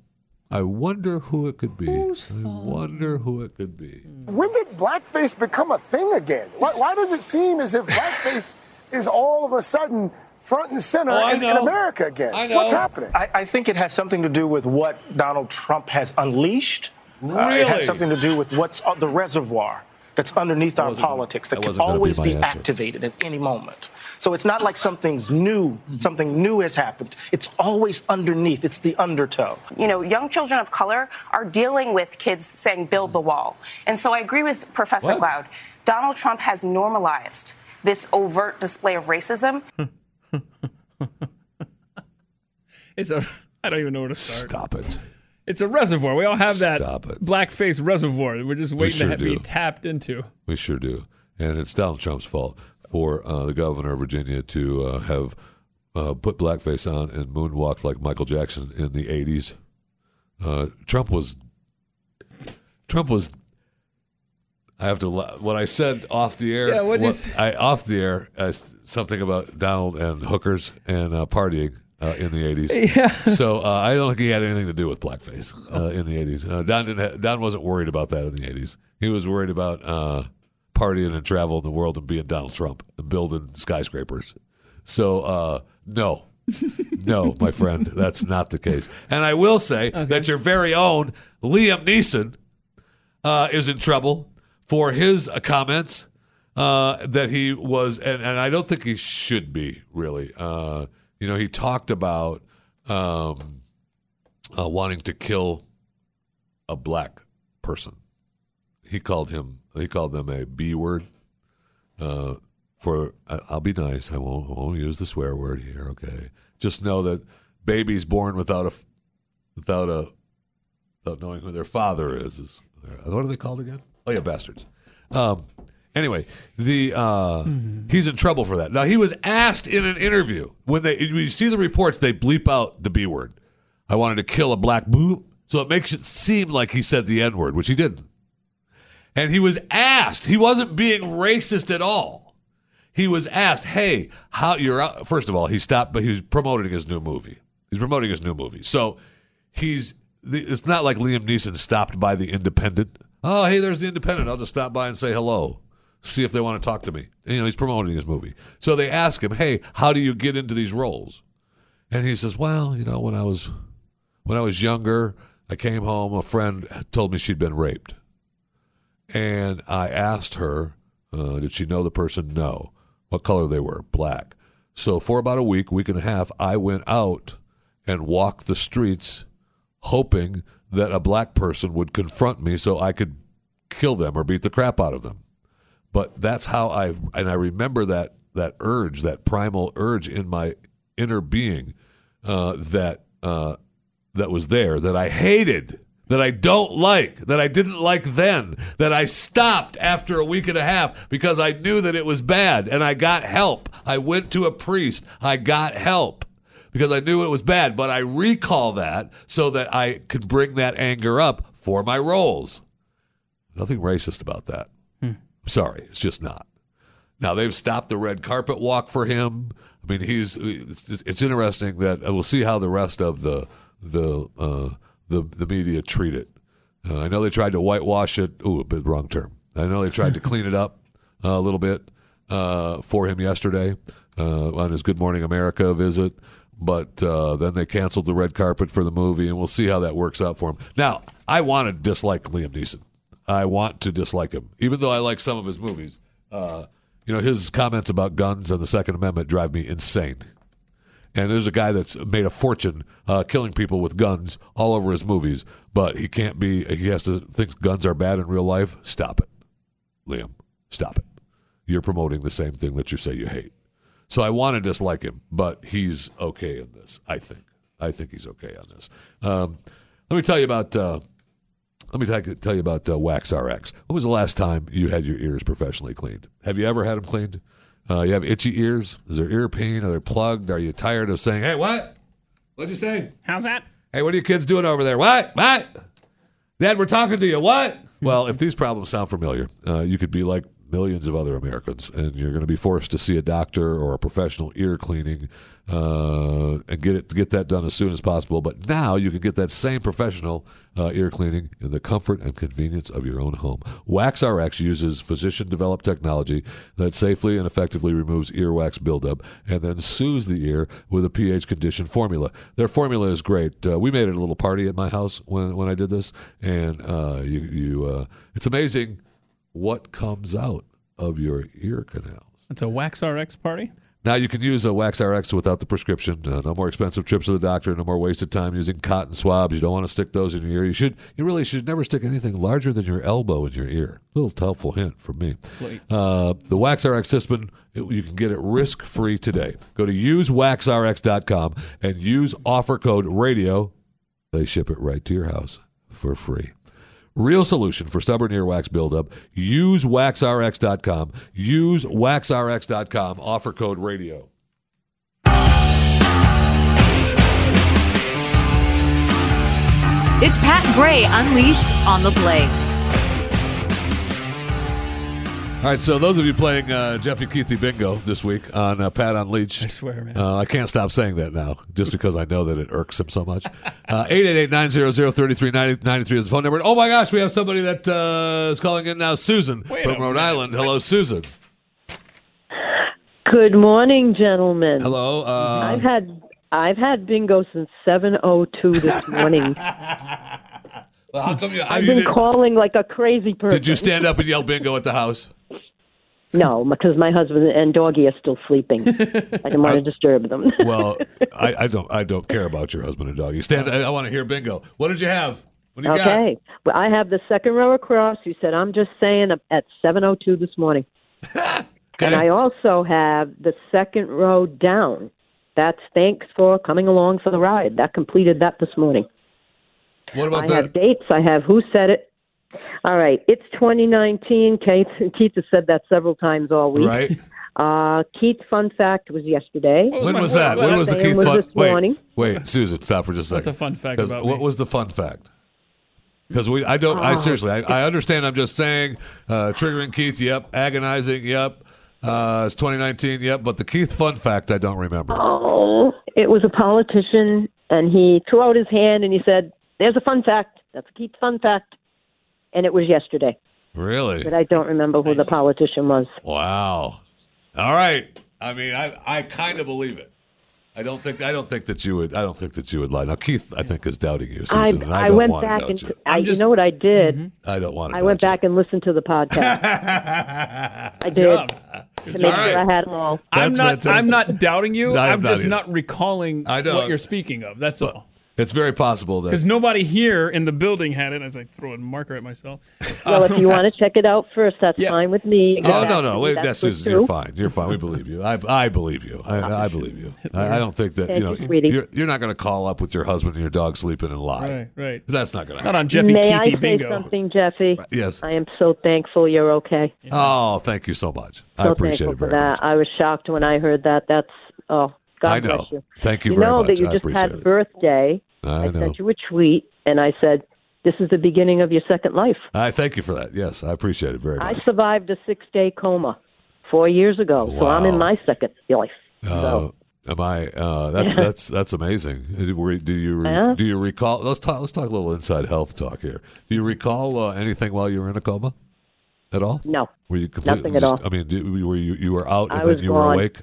I wonder who it could be. I wonder who it could be. When did blackface become a thing again? Why, why does it seem as if blackface is all of a sudden front and center Oh, in, in. America again? I know. What's happening? I, I think it has something to do with what Donald Trump has unleashed. Uh, it has something to do with what's uh, the reservoir that's underneath our politics that that can wasn't be always be, activated at any moment. So it's not like something's new, something new has happened. It's always underneath. It's the undertow. you know, young children of color are dealing with kids saying build the wall. And so I agree with Professor What? Cloud. Donald Trump has normalized this overt display of racism. It's a. I don't even know where to start. stop it It's a reservoir. We all have that Stop it. blackface reservoir. We're just waiting sure to ha- be tapped into. we sure do and it's donald trump's fault for uh, the governor of virginia to uh, have uh, put blackface on and moonwalked like michael jackson in the 80s uh, trump was trump was I have to. What I said off the air. Yeah, what'd you what- I off the air uh, something about Donald and hookers and uh, partying uh, in the eighties. Yeah. So uh, I don't think he had anything to do with blackface uh, in the eighties. Uh, Don didn't. Ha- Don wasn't worried about that in the eighties. He was worried about uh, partying and travel in the world and being Donald Trump and building skyscrapers. So uh, no. no, my friend, that's not the case. And I will say that your very own Liam Neeson uh, is in trouble for his comments uh, that he was, and, and I don't think he should be really. Uh, you know, he talked about um, uh, wanting to kill a black person. He called him. He called them a B word. Uh, for I'll be nice. I won't. I won't use the swear word here. Okay. Just know that babies born without a without a without knowing who their father is is what are they called again? Oh yeah, bastards. Um, anyway, the uh, he's in trouble for that. Now he was asked in an interview when they when you see the reports, they bleep out the B word. I wanted to kill a black boo, so it makes it seem like he said the N word, which he didn't. And he was asked. He wasn't being racist at all. He was asked, "Hey, how you're out?" First of all, he stopped, but he was promoting his new movie. He's promoting his new movie, so he's. It's not like Liam Neeson stopped by the Independent. Oh, hey, there's the Independent. I'll just stop by and say hello, see if they want to talk to me. And, you know, he's promoting his movie. So they ask him, hey, how do you get into these roles? And he says, well, you know, when I was when I was younger, I came home. A friend told me she'd been raped, and I asked her, uh, did she know the person? No. What color they were? Black. So for about a week, week and a half, I went out and walked the streets, hoping that a black person would confront me so I could kill them or beat the crap out of them. But that's how I and I remember that that urge, that primal urge in my inner being uh, that uh, that was there that I hated, that I don't like, that I didn't like then, that I stopped after a week and a half because I knew that it was bad and I got help. I went to a priest. I got help because I knew it was bad, but I recall that so that I could bring that anger up for my roles. Nothing racist about that. Sorry, it's just not. Now they've stopped the red carpet walk for him. I mean, he's. It's interesting that we'll see how the rest of the the uh, the the media treat it. Uh, I know they tried to whitewash it. Ooh, a bit wrong term. I know they tried to clean it up uh, a little bit uh, for him yesterday uh, on his Good Morning America visit, but uh, then they canceled the red carpet for the movie, and we'll see how that works out for him. Now, I want to dislike Liam Neeson. I want to dislike him, even though I like some of his movies. Uh, you know, his comments about guns and the Second Amendment drive me insane. And there's a guy that's made a fortune uh, killing people with guns all over his movies, but he can't be. He has to think guns are bad in real life. Stop it, Liam. Stop it. You're promoting the same thing that you say you hate. So I want to dislike him, but he's okay in this. I think. I think he's okay on this. Um, let me tell you about. Uh, let me tell, tell you about uh, Wax RX. When was the last time you had your ears professionally cleaned? Have you ever had them cleaned? Uh, you have itchy ears? Is there ear pain? Are they plugged? Are you tired of saying, "Hey, what? What'd you say? How's that? Hey, what are you kids doing over there? What? What? Dad, we're talking to you. What? Well, if these problems sound familiar, uh, you could be like millions of other Americans, and you're going to be forced to see a doctor or a professional ear cleaning uh, and get it get that done as soon as possible. But now you can get that same professional uh, ear cleaning in the comfort and convenience of your own home. WaxRx uses physician-developed technology that safely and effectively removes earwax buildup and then soothes the ear with a pH conditioned formula. Their formula is great. Uh, we made it a little party at my house when when I did this, and uh, you you uh, it's amazing what comes out of your ear canals. It's a Wax RX party. Now you can use a Wax RX without the prescription. Uh, no more expensive trips to the doctor. No more wasted time using cotton swabs. You don't want to stick those in your ear. You should. You really should never stick anything larger than your elbow in your ear. Little helpful hint from me. Uh, the Wax RX system. it- you can get it risk free today. Go to usewaxrx.com and use offer code radio. They ship it right to your house for free. Real solution for stubborn earwax buildup. Use waxrx.com. Use waxrx.com. Offer code radio. It's Pat Gray Unleashed on the Blaze. All right, so those of you playing uh, Jeffy Keithy Bingo this week on uh, Pat Unleashed, I swear, man. Uh, I can't stop saying that now just because I know that it irks him so much. Uh, 888-900-3393 is the phone number. Oh my gosh, we have somebody that uh, is calling in now, Susan Wait from Rhode minute. Island. Hello, Susan. Good morning, gentlemen. Hello. Uh, I've had I've had bingo since seven oh two this morning. Well, how come you, how I've you been calling like a crazy person. did you stand up and yell bingo at the house? No, because my husband and doggy are still sleeping. I didn't want to disturb them. Well, I, I don't. I don't care about your husband and dog. You stand. I, I want to hear bingo. What did you have? What do you got? okay. Well, I have the second row across. You said I'm just saying at 7:02 this morning. And I also have the second row down. That's thanks for coming along for the ride. That completed that this morning. What about I that? have dates. I have who said it. All right, it's 2019. Keith, Keith has said that several times all week. Right. Uh, Keith's fun fact was yesterday. When was that? When was the Saying Keith was fun? this morning. Wait, wait, Susan, stop for just a What's second. a fun fact about What me? was the fun fact? Because we, I don't, I Oh. seriously, I, I understand. I'm just saying, uh, triggering Keith. Yep, agonizing. Yep, uh, it's 2019. Yep, but the Keith fun fact, I don't remember. Oh, it was a politician, and he threw out his hand and he said, "There's a fun fact. That's a Keith fun fact." And it was yesterday. Really? But I don't remember who the politician was. Wow. All right. I mean, I I kind of believe it. I don't think I don't think that you would I don't think that you would lie. Now Keith, I think is doubting you, I, Susan. and I, I don't went want to back doubt and you. I, you know what I did? Mm-hmm. I don't want to. I went back and listened to the podcast. I did job. to make sure I had them all. I'm not. fantastic. I'm not doubting you. No, I'm I'm not just either. not recalling I what you're speaking of. That's all. It's very possible that Because nobody here in the building had it. As I throw a marker at myself. Well, if you um, want to check it out first, that's fine with me. You Oh no no wait that's that's Susan you're fine you're fine we believe you I I believe you I, I believe you I, I don't think that Thank you know. You, you're, you're not going to call up with your husband and your dog sleeping and lie Right, right. that's not going to happen. Not on Jeffy May I say bingo. something, Jeffy? yes I am so thankful you're okay. oh thank you so much I appreciate it very that. much I was shocked when I heard that. That's oh, God I know. bless you. Thank you You very know much. that you I just had it. birthday. I know. sent you a tweet, and I said, "This is the beginning of your second life." I thank you for that yes I appreciate it very much. I survived a six-day coma four years ago, so I'm in my second life. uh, am I uh, that's that's that's amazing do you do you recall let's talk let's talk a little inside health talk here do you recall uh, anything while you were in a coma at all No, were you completely Nothing at all. I mean do, were you you were out and I then you were awake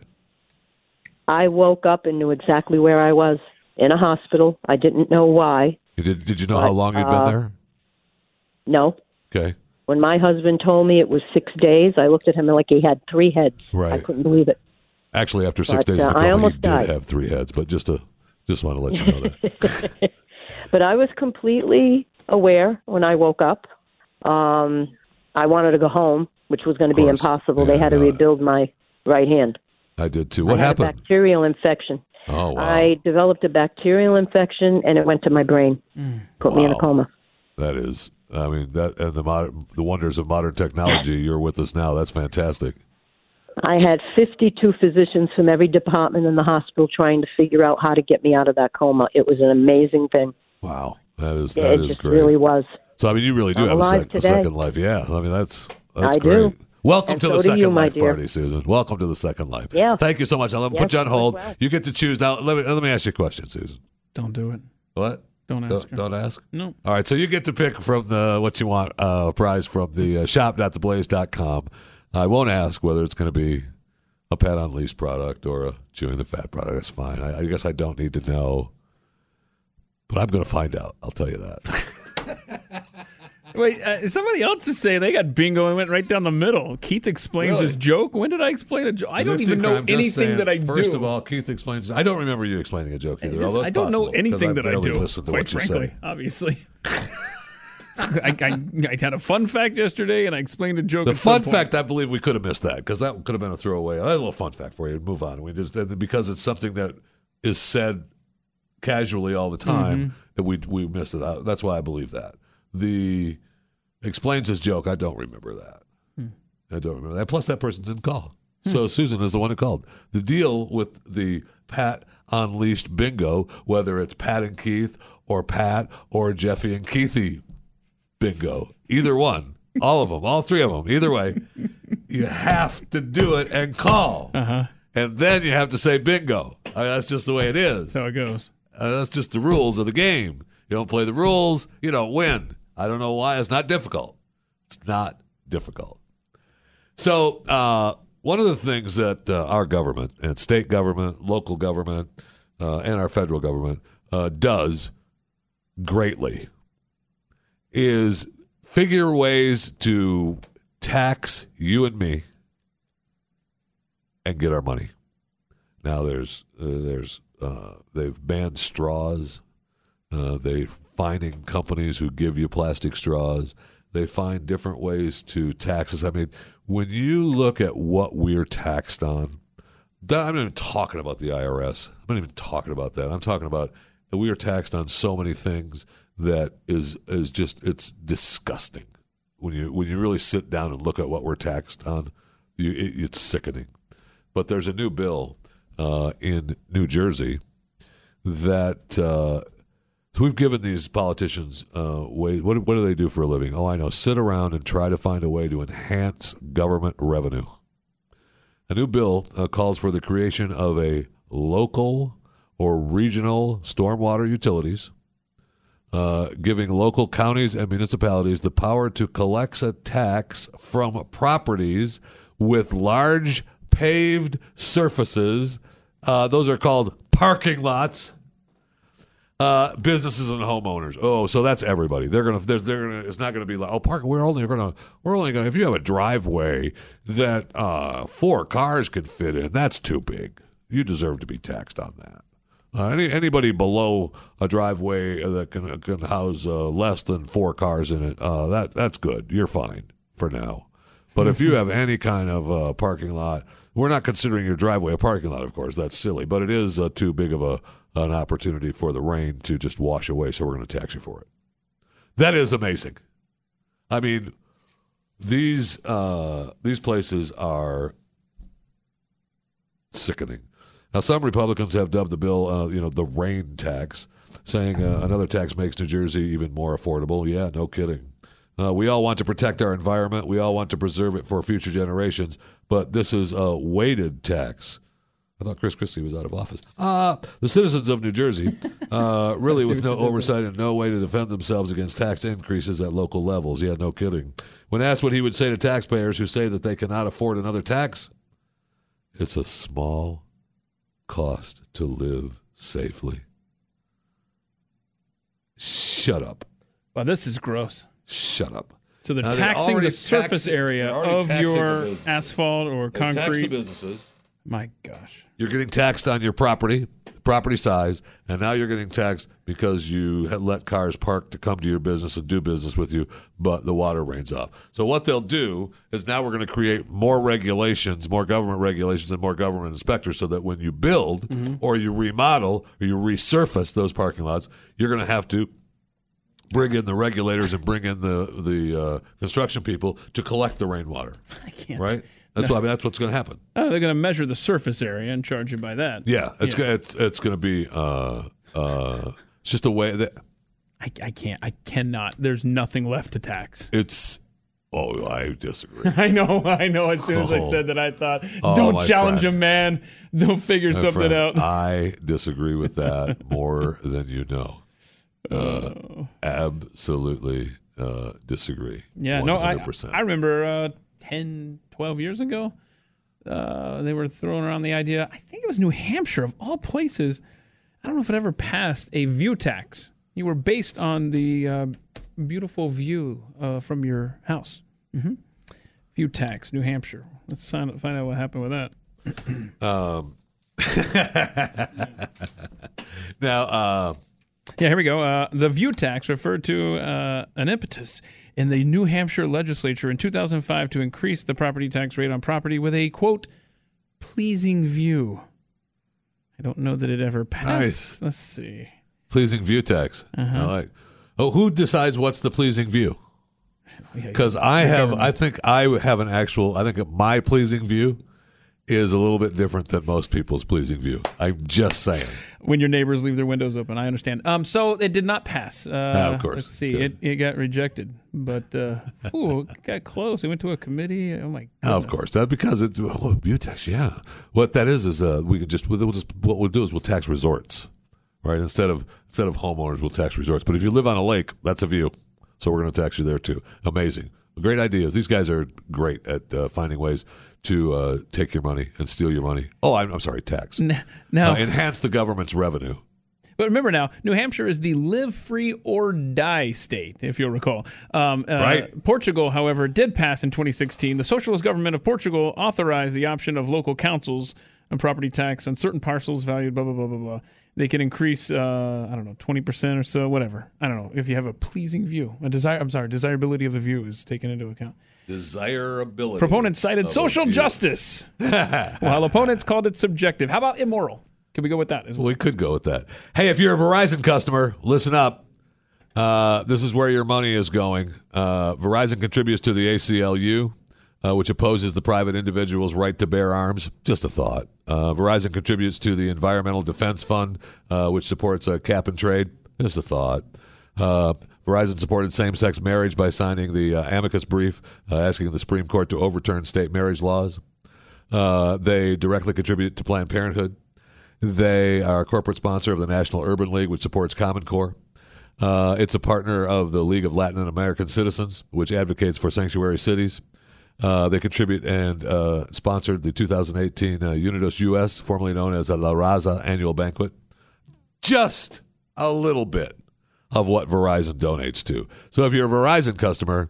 I woke up and knew exactly where I was in a hospital. I didn't know why. You Did Did you know how long you'd uh, been there? No. Okay. When my husband told me it was six days, I looked at him like he had three heads. Right. I couldn't believe it. Actually, after six But, days uh, the I coma, he almost did died. have three heads. But just to just want to let you know that. But I was completely aware when I woke up. Um, I wanted to go home, which was going to be impossible. they had to Yeah, rebuild my right hand. I did too. What I had happened? A bacterial infection. Oh wow, I developed a bacterial infection, and it went to my brain. Mm. Put me in a coma. that is. I mean that and the modern, the wonders of modern technology. You're with us now. That's fantastic. I had 52 physicians from every department in the hospital trying to figure out how to get me out of that coma. It was an amazing thing. Wow, that is Yeah, that it is just great. really was. So I mean, you really do I'm have a, sec- a second life. Yeah, I mean that's that's I great. do. Welcome And to so the second you, life party, Susan. Welcome to the second life. Yeah. Thank you so much. I'll put Yes, you on hold. well. You get to choose now. Let me let me ask you a question, Susan. Don't do it. What? Don't ask Don't, her. don't ask. No. All right, so you get to pick from the what you want uh, prize from the uh, shop.theblaze.com. I won't ask whether it's going to be a Pat Unleashed product or a Chewing the Fat product. That's fine. I, I guess I don't need to know, but I'm going to find out. I'll tell you that. Wait, uh, somebody else is saying they got bingo and went right down the middle. Keith explains Really? his joke. When did I explain a joke? I don't even know anything saying, that I First do. of all, Keith explains. I don't remember you explaining a joke either. I, just- I don't know possible, 'cause anything that I do. Listen to quite frankly, obviously. I, I, I had a fun fact yesterday, and I explained a joke. The fun fact, I believe we could have missed that because that could have been a throwaway. A little fun fact for you. Move on. We just because it's something that is said casually all the time Mm-hmm. that we we missed it. I, that's why I believe that. The explains his joke. I don't remember that. Hmm. I don't remember that. Plus, that person didn't call. So Susan is the one who called. The deal with the Pat Unleashed bingo, whether it's Pat and Keith or Pat or Jeffy and Keithy bingo, either one, all of them, all three of them, either way, you have to do it and call. Uh-huh. And then you have to say bingo. I mean, that's just the way it is. That's how it goes. Uh, that's just the rules of the game. You don't play the rules, you don't win. I don't know why. It's not difficult. It's not difficult. So, uh, one of the things that uh, our government and state government, local government, uh, and our federal government uh, does greatly is figure ways to tax you and me and get our money. Now there's uh, there's uh, they've banned straws. Uh, they finding companies who give you plastic straws. They find different ways to tax us. I mean, when you look at what we're taxed on, that, I'm not even talking about the IRS. I'm not even talking about that. I'm talking about we are taxed on so many things that is is just it's disgusting. When you when you really sit down and look at what we're taxed on, you, it, it's sickening. But there's a new bill uh, in New Jersey that uh, so we've given these politicians uh. What, what do they do for a living? Oh, I know. Sit around and try to find a way to enhance government revenue. A new bill uh, calls for the creation of a local or regional stormwater utilities uh, giving local counties and municipalities the power to collect a tax from properties with large paved surfaces. Uh, those are called parking lots. Uh, businesses and homeowners. Oh, so that's everybody. They're gonna. They're, they're gonna. It's not gonna be like, oh, park. We're only gonna. We're only gonna. If you have a driveway that uh, four cars could fit in, that's too big. You deserve to be taxed on that. Uh, any, anybody below a driveway that can can house uh, less than four cars in it, uh, that that's good. You're fine for now. But if you have any kind of uh, parking lot, we're not considering your driveway a parking lot, of course. That's silly, but it is uh, too big of a an opportunity for the rain to just wash away. So we're going to tax you for it. That is amazing. I mean, these uh, these places are sickening. Now, some Republicans have dubbed the bill, uh, you know, the rain tax, saying uh, another tax makes New Jersey even more affordable. Yeah, no kidding. Uh, we all want to protect our environment. We all want to preserve it for future generations. But this is a weighted tax. I thought Chris Christie was out of office. Uh, the citizens of New Jersey, uh, really with no oversight and no way to defend themselves against tax increases at local levels. Yeah, no kidding. When asked what he would say to taxpayers who say that they cannot afford another tax, it's a small cost to live safely. Shut up. Wow, this is gross. Shut up. So they're Now, they're taxing the surface taxing- area of your asphalt or They tax the concrete. businesses. My gosh. You're getting taxed on your property, property size, and now you're getting taxed because you had let cars park to come to your business and do business with you, but the water rains off. So what they'll do is now we're going to create more regulations, more government regulations, and more government inspectors, so that when you build or you remodel or you resurface those parking lots, you're going to have to bring in the regulators and bring in the the uh, construction people to collect the rainwater. I can't. Right. That's No. why that's what's going to happen. Oh, they're going to measure the surface area and charge you by that. Yeah, it's go- it's it's going to be uh uh it's just a way that I, I can't. I cannot. There's nothing left to tax. it's. Oh, I disagree. I know. I know. As soon as I said that, I thought, Oh, don't my challenge friend. a man. They'll figure My something friend, out. I disagree with that more than you know. Uh, absolutely uh, disagree. Yeah, no, I, 100%. I remember uh, 10, 12 years ago, uh, they were throwing around the idea. I think it was New Hampshire, of all places. I don't know if it ever passed a view tax. You were based on the uh, beautiful view uh, from your house. hmm View tax, New Hampshire. Let's find out what happened with that. Um, now, uh, Yeah, here we go. Uh, the view tax referred to uh, an impetus in the New Hampshire legislature in 2005 to increase the property tax rate on property with a quote pleasing view. I don't know that it ever passed. Nice. Let's see. pleasing view tax. Uh-huh. I like. Oh, who decides what's the pleasing view? Because I the have, I think I have an actual. I think my pleasing view is a little bit different than most people's pleasing view. I'm just saying. When your neighbors leave their windows open, I understand. Um, so it did not pass. Uh, of course. Let's see. It, it got rejected, but uh, ooh, it got close. It went to a committee. Oh my. Of course, that because it oh, tax. Yeah, what that is is uh, we could just we'll just what we'll do is we'll tax resorts, right? Instead of instead of homeowners, we'll tax resorts. But if you live on a lake, that's a view, so we're going to tax you there too. Amazing, great ideas. These guys are great at uh, finding ways to uh, take your money and steal your money. Oh, I'm, I'm sorry, tax. now- Uh, enhance the government's revenue. But remember now, New Hampshire is the live free or die state, if you'll recall. Um, uh, Right. Portugal, however, did pass in 2016. The socialist government of Portugal authorized the option of local councils on property tax on certain parcels valued, blah, blah, blah, blah, blah. They can increase, uh, I don't know, 20% or so, whatever. I don't know. If you have a pleasing view, a desire, I'm sorry, desirability of the view is taken into account. Desirability. Proponents cited social justice, while opponents called it subjective. How about immoral? Can we go with that as well? We could go with that. Hey, if you're a Verizon customer, listen up. Uh, this is where your money is going. Uh, Verizon contributes to the ACLU, uh, which opposes the private individual's right to bear arms. Just a thought. Uh, Verizon contributes to the Environmental Defense Fund, uh, which supports a cap and trade. Just a thought. Uh, Verizon supported same sex marriage by signing the uh, amicus brief uh, asking the Supreme Court to overturn state marriage laws. They directly contribute to Planned Parenthood. They are a corporate sponsor of the National Urban League, which supports Common Core. Uh, it's a partner of the League of Latin American Citizens, which advocates for sanctuary cities. Uh, they contribute and uh, sponsored the 2018 uh, Unidos US, formerly known as a La Raza annual banquet. Just a little bit of what Verizon donates to. So if you're a Verizon customer,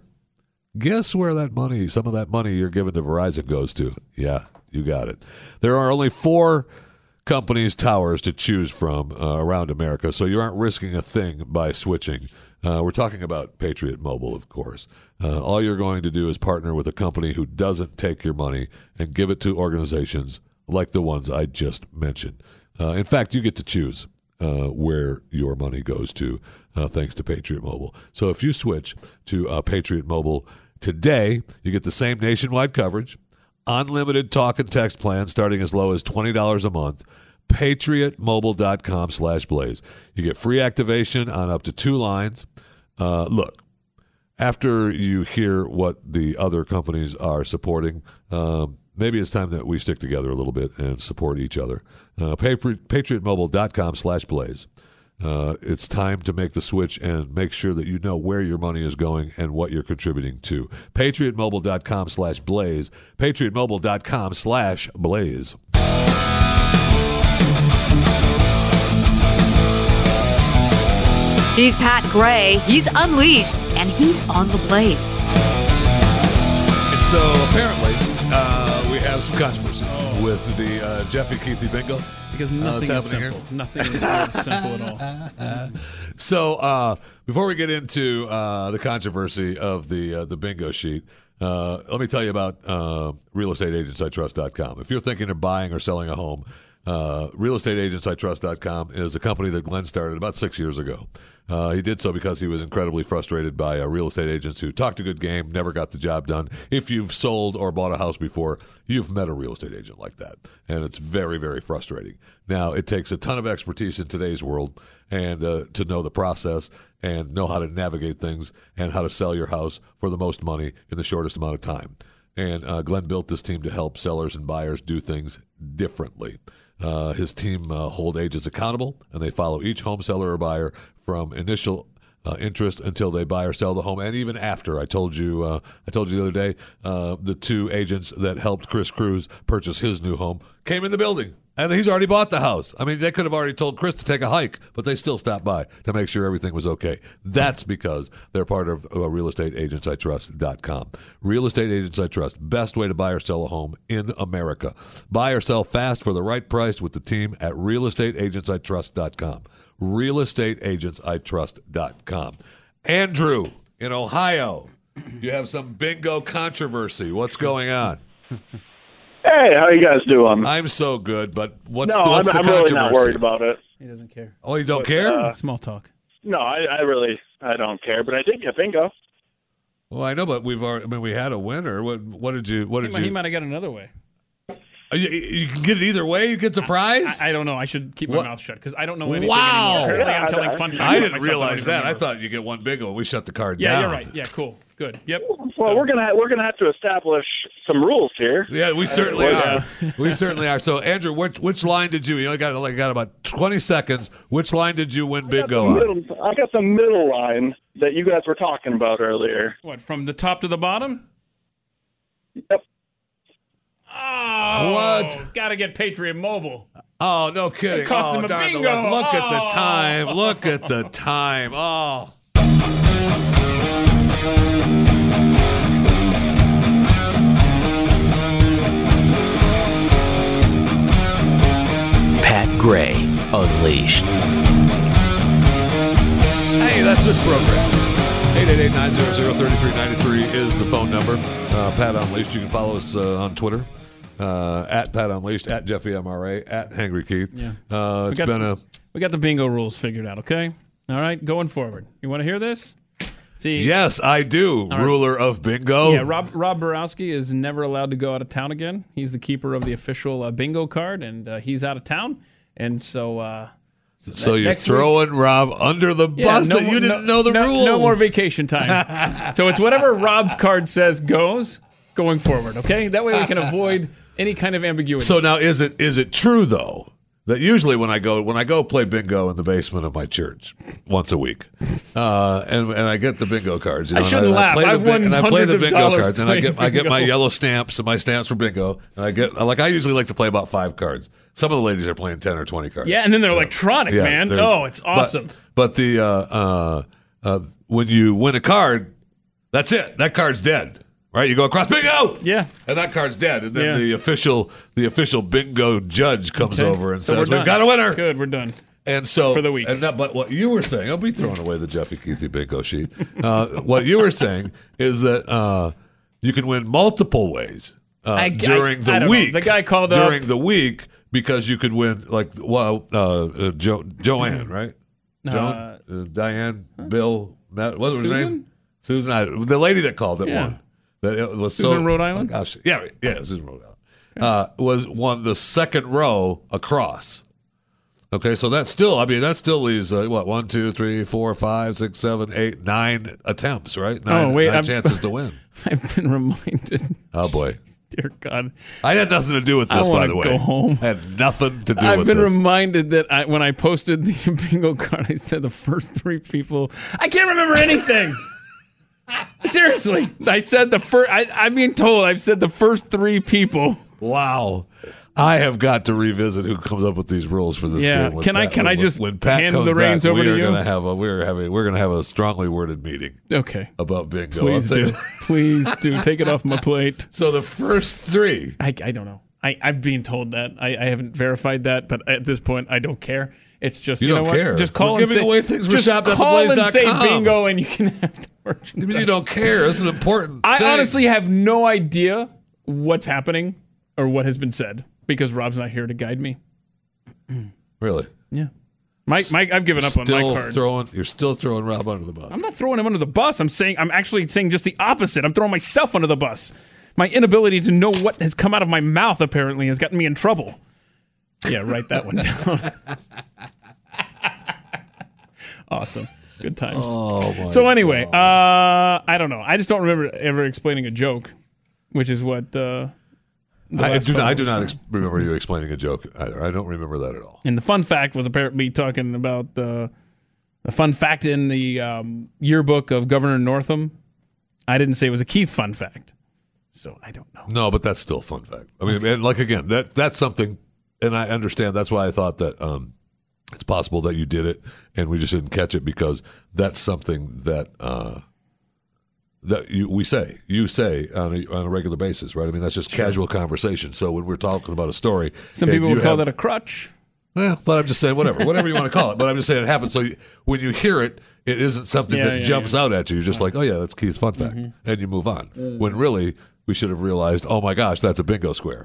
guess where that money, some of that money you're giving to Verizon goes to? Yeah, you got it. There are only four companies, towers to choose from uh, around America, so you aren't risking a thing by switching. Uh, we're talking about Patriot Mobile, of course. Uh, all you're going to do is partner with a company who doesn't take your money and give it to organizations like the ones I just mentioned. Uh, in fact, you get to choose uh, where your money goes to, uh, thanks to Patriot Mobile. So if you switch to uh, Patriot Mobile today, you get the same nationwide coverage, unlimited talk and text plan starting as low as $20 a month patriotmobile.com slash blaze you get free activation on up to two lines uh, look after you hear what the other companies are supporting um, maybe it's time that we stick together a little bit and support each other uh, Patri- patriotmobile.com slash blaze uh, it's time to make the switch and make sure that you know where your money is going and what you're contributing to. PatriotMobile.com slash blaze. PatriotMobile.com slash blaze. He's Pat Gray. He's unleashed, and he's on the blaze. And so apparently, uh, we have some controversy with the uh, Jeffy Keithy bingo. Because Uh, nothing that's is happening simple. here. Nothing is really simple at all. So uh, before we get into uh, the controversy of the uh, the bingo sheet, uh, let me tell you about uh, realestateagentsitrust.com. If you're thinking of buying or selling a home, uh, realestateagentsitrust.com is a company that Glenn started about six years ago. Uh, he did so because he was incredibly frustrated by real estate agents who talked a good game, never got the job done. If you've sold or bought a house before, you've met a real estate agent like that, and it's very, very frustrating. Now, it takes a ton of expertise in today's world and uh, to know the process and know how to navigate things and how to sell your house for the most money in the shortest amount of time. And uh, Glenn built this team to help sellers and buyers do things differently. Uh, his team uh, hold agents accountable, and they follow each home seller or buyer from initial uh, interest until they buy or sell the home, and even after. I told you, uh, I told you the other day, uh, the two agents that helped Chris Cruz purchase his new home came in the building, and he's already bought the house. I mean, they could have already told Chris to take a hike, but they still stopped by to make sure everything was okay. That's because they're part of uh, realestateagentsitrust.com. Real Estate Agents I Trust, best way to buy or sell a home in America. Buy or sell fast for the right price with the team at realestateagentsitrust.com. Realestateagentsitrust.com. Andrew in Ohio, you have some bingo controversy. What's going on? Hey, how you guys doing? I'm so good, but what's no, the, what's I'm, the I'm really controversy? not worried about it. He doesn't care. Oh, you don't But, care? uh, Small talk. No, I, I really I don't care, but I did get bingo. well, I know, but we've already. I mean, we had a winner. What? What did you? What He did might, he might have got another way. Uh, You, you can get it either way. You get a prize. I, I don't know. I should keep my What? mouth shut because I don't know anything Wow! anymore. Apparently, Yeah, I'm telling I- fun facts. I didn't realize that. I thought you get one bingo. We shut the card Yeah, down. you're right. Yeah, cool. Good. Yep. Well, we're gonna we're gonna have to establish some rules here. Yeah, we certainly we're we certainly are. So, Andrew, which which line did you? You only got like got about twenty seconds. Which line did you win I got, bingo on? middle, I got the middle line that you guys were talking about earlier. What from the top to the bottom? Yep. Oh, What? Got to get Patriot Mobile. Oh, no kidding! It cost oh, him a darn bingo. luck. Look at the Oh. time. Look at the time. Oh. Pat Gray Unleashed. Hey, that's this program. 888-900-3393 is the phone number. Uh, Pat Unleashed. You can follow us uh, on Twitter. Uh, at Pat Unleashed, at Jeffy MRA, at Hangry Keith. Yeah. Uh, We it's got- been a We got the bingo rules figured out. Okay. All right. Going forward. You want to hear this? See. yes, I do. right. Ruler of bingo. Yeah, Rob Rob Borowski is never allowed to go out of town again. He's the keeper of the official uh, bingo card, and uh, he's out of town. And so, uh, so you're throwing Rob under the yeah, bus no that you didn't no- know the no- rules. No more vacation time. so it's whatever Rob's card says goes going forward. Okay, that way we can avoid any kind of ambiguity. So now, is it is it true though that usually when I go when I go play bingo in the basement of my church once a week, uh, and and I get the bingo cards. You I know, and shouldn't and laugh. play I've bin- won and I play the bingo cards, and I get I get my yellow stamps and my stamps for bingo, and I get like I usually like to play about five cards. Some of the ladies are playing ten or twenty cards. Yeah, and then they're electronic, Yeah, man. they're- Oh, it's but- awesome. But, the uh, uh, uh, when you win a card, that's it. That card's dead. Right? You go across bingo. Yeah. And that card's dead. And then Yeah. the official the official bingo judge comes Okay. over and So says, "We've got a winner." Good, we're done. And so For the week. And that, but what you were saying, I'll be throwing away the Jeffy Keithy bingo sheet. Uh, what you were saying is that uh, you can win multiple ways uh, I- I- during I the know. week. The guy called up- during the week because you could win like well uh, uh, jo- Joanne, right? Joan, Uh, uh, Diane, Bill, Matt, what was her name? Susan, I, the lady that called it Yeah. won. That it was so, Rhode Island? Oh, gosh, yeah, yeah, Susan Rhode Island. Uh, was won the second row across. Okay, so that's still, I mean, that still leaves uh, what one, two, three, four, five, six, seven, eight, nine attempts, right? Nine, Oh, wait, nine I'm- chances to win. I've been reminded. Oh boy, Dear God. I had nothing to do with I this, by the way. go home. Had nothing to do I've been this. reminded that I, when I posted the bingo card, I said the first three people. I can't remember anything. Seriously, I said the first. I'm being told I've said the first three people. Wow. I have got to revisit who comes up with these rules for this Yeah. game. When Can I- Pat- can I just when Pat hand comes the reins back, over we to are you? Gonna have a, we're having we're gonna have a strongly worded meeting Okay, about bingo. please do. Please do. Take it off my plate. So the first three. I, I don't know. I, I'm being told that. I, I haven't verified that, but at this point, I don't care. It's just You you, don't know what? care. Just call We're and giving say, away things for just shop at call and say bingo, and you can have the merchandise. You don't care. This is an important. I thing. honestly have no idea what's happening or what has been said because Rob's not here to guide me. really. Yeah, Mike, Mike, I've given up on my card. throwing. You're still throwing Rob under the bus. I'm not throwing him under the bus. I'm saying I'm actually saying just the opposite. I'm throwing myself under the bus. My inability to know what has come out of my mouth apparently has gotten me in trouble. Yeah, write that one down. awesome. Good times. Oh my. so anyway, uh, I don't know. I just don't remember ever explaining a joke, which is what uh, I do. Not, I do not ex- remember you explaining a joke. Either. I don't remember that at all. And the fun fact was apparently talking about the the fun fact in the um, yearbook of Governor Northam. I didn't say it was a Keith fun fact, so I don't know. No, but that's still a fun fact. I mean, and like again, that that's something, and I understand. That's why I thought that um, it's possible that you did it, and we just didn't catch it because that's something that uh, that you we say you say on a, on a regular basis, right? I mean, that's just casual conversation. So when we're talking about a story, Some people would call have- that a crutch. Yeah, but I'm just saying whatever, whatever you want to call it. But I'm just saying it happens. So you, when you hear it, it isn't something Yeah, that yeah, jumps yeah. out at you. You're just like, oh yeah, that's Keith's fun fact, and you move on. Mm. When really we should have realized, oh my gosh, that's a bingo square.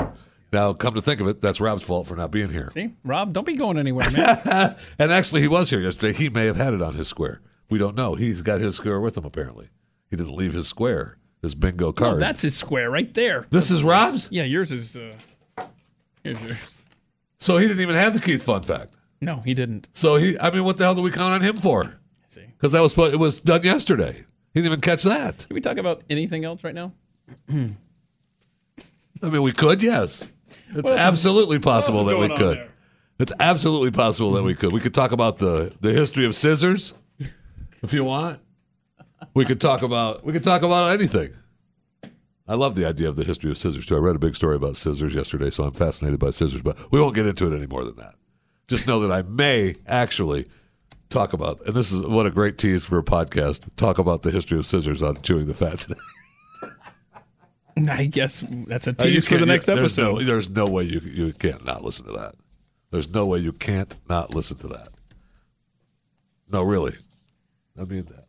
Now, come to think of it, that's Rob's fault for not being here. See, Rob, don't be going anywhere, man. and actually, he was here yesterday. He may have had it on his square. We don't know. He's got his square with him. Apparently, he didn't leave his square, his bingo card. that's his square right there. this is Rob's. Yeah, yours is. Uh, here's yours. So he didn't even have the Keith fun fact. No, he didn't. So he, I mean, what the hell do we count on him for? see. Because that was it was done yesterday. He didn't even catch that. Can we talk about anything else right now? I mean, we could, yes. It's is- absolutely possible that we is going on could. there? It's absolutely possible that we could. We could talk about the the history of scissors, if you want. We could talk about we could talk about anything. I love the idea of the history of scissors too. I read a big story about scissors yesterday, so I'm fascinated by scissors. But we won't get into it any more than that. Just know that I may actually talk about, and this is what a great tease for a podcast. Talk about the history of scissors on chewing the fat today. I guess that's a tease for the next you- there's episode. No, there's no way you you can't not listen to that. There's no way you can't not listen to that. No, really, I mean that.